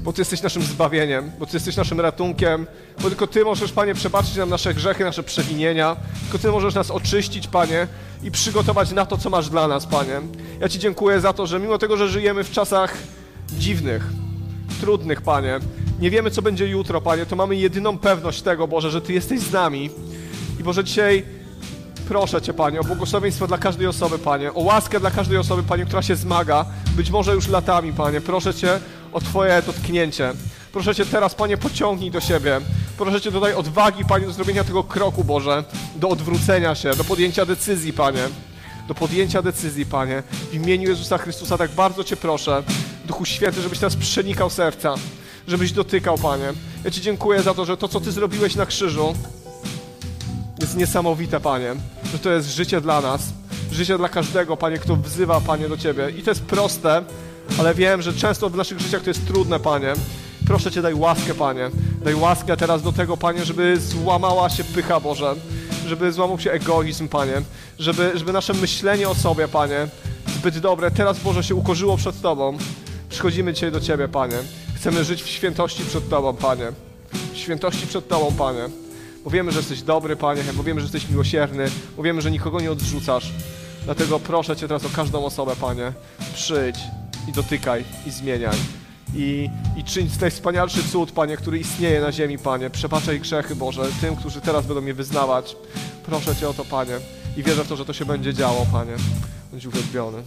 bo Ty jesteś naszym zbawieniem, bo Ty jesteś naszym ratunkiem, bo tylko Ty możesz, Panie, przebaczyć nam nasze grzechy, nasze przewinienia, tylko Ty możesz nas oczyścić, Panie, i przygotować na to, co masz dla nas, Panie. Ja Ci dziękuję za to, że mimo tego, że żyjemy w czasach dziwnych, trudnych, Panie, nie wiemy, co będzie jutro, Panie, to mamy jedyną pewność tego, Boże, że Ty jesteś z nami. I Boże, dzisiaj proszę Cię, Panie, o błogosławieństwo dla każdej osoby, Panie, o łaskę dla każdej osoby, Panie, która się zmaga, być może już latami, Panie. Proszę Cię o Twoje dotknięcie. Proszę Cię teraz, Panie, pociągnij do siebie. Proszę Cię, dodaj odwagi, Panie, do zrobienia tego kroku, Boże, do odwrócenia się, do podjęcia decyzji, Panie. Do podjęcia decyzji, Panie. W imieniu Jezusa Chrystusa tak bardzo Cię proszę, Duchu Święty, żebyś teraz przenikał serca, żebyś dotykał, Panie. Ja Ci dziękuję za to, że to, co Ty zrobiłeś na krzyżu, jest niesamowite, Panie. Że to jest życie dla nas. Życie dla każdego, Panie, kto wzywa, Panie, do Ciebie. I to jest proste, ale wiem, że często w naszych życiach to jest trudne, Panie. Proszę Cię, daj łaskę, Panie. Daj łaskę teraz do tego, Panie, żeby złamała się pycha, Boże. Żeby złamał się egoizm, Panie. Żeby, żeby nasze myślenie o sobie, Panie, zbyt dobre, teraz, Boże, się ukorzyło przed Tobą. Przychodzimy dzisiaj do Ciebie, Panie. Chcemy żyć w świętości przed Tobą, Panie. W świętości przed Tobą, Panie. Bo wiemy, że jesteś dobry, Panie, bo wiemy, że jesteś miłosierny, bo wiemy, że nikogo nie odrzucasz. Dlatego proszę Cię teraz o każdą osobę, Panie. Przyjdź i dotykaj i zmieniaj. I, I czyń najwspanialszy cud, Panie, który istnieje na ziemi, Panie. Przebaczaj grzechy, Boże, tym, którzy teraz będą mnie wyznawać. Proszę Cię o to, Panie. I wierzę w to, że to się będzie działo, Panie. Bądź uwielbiony.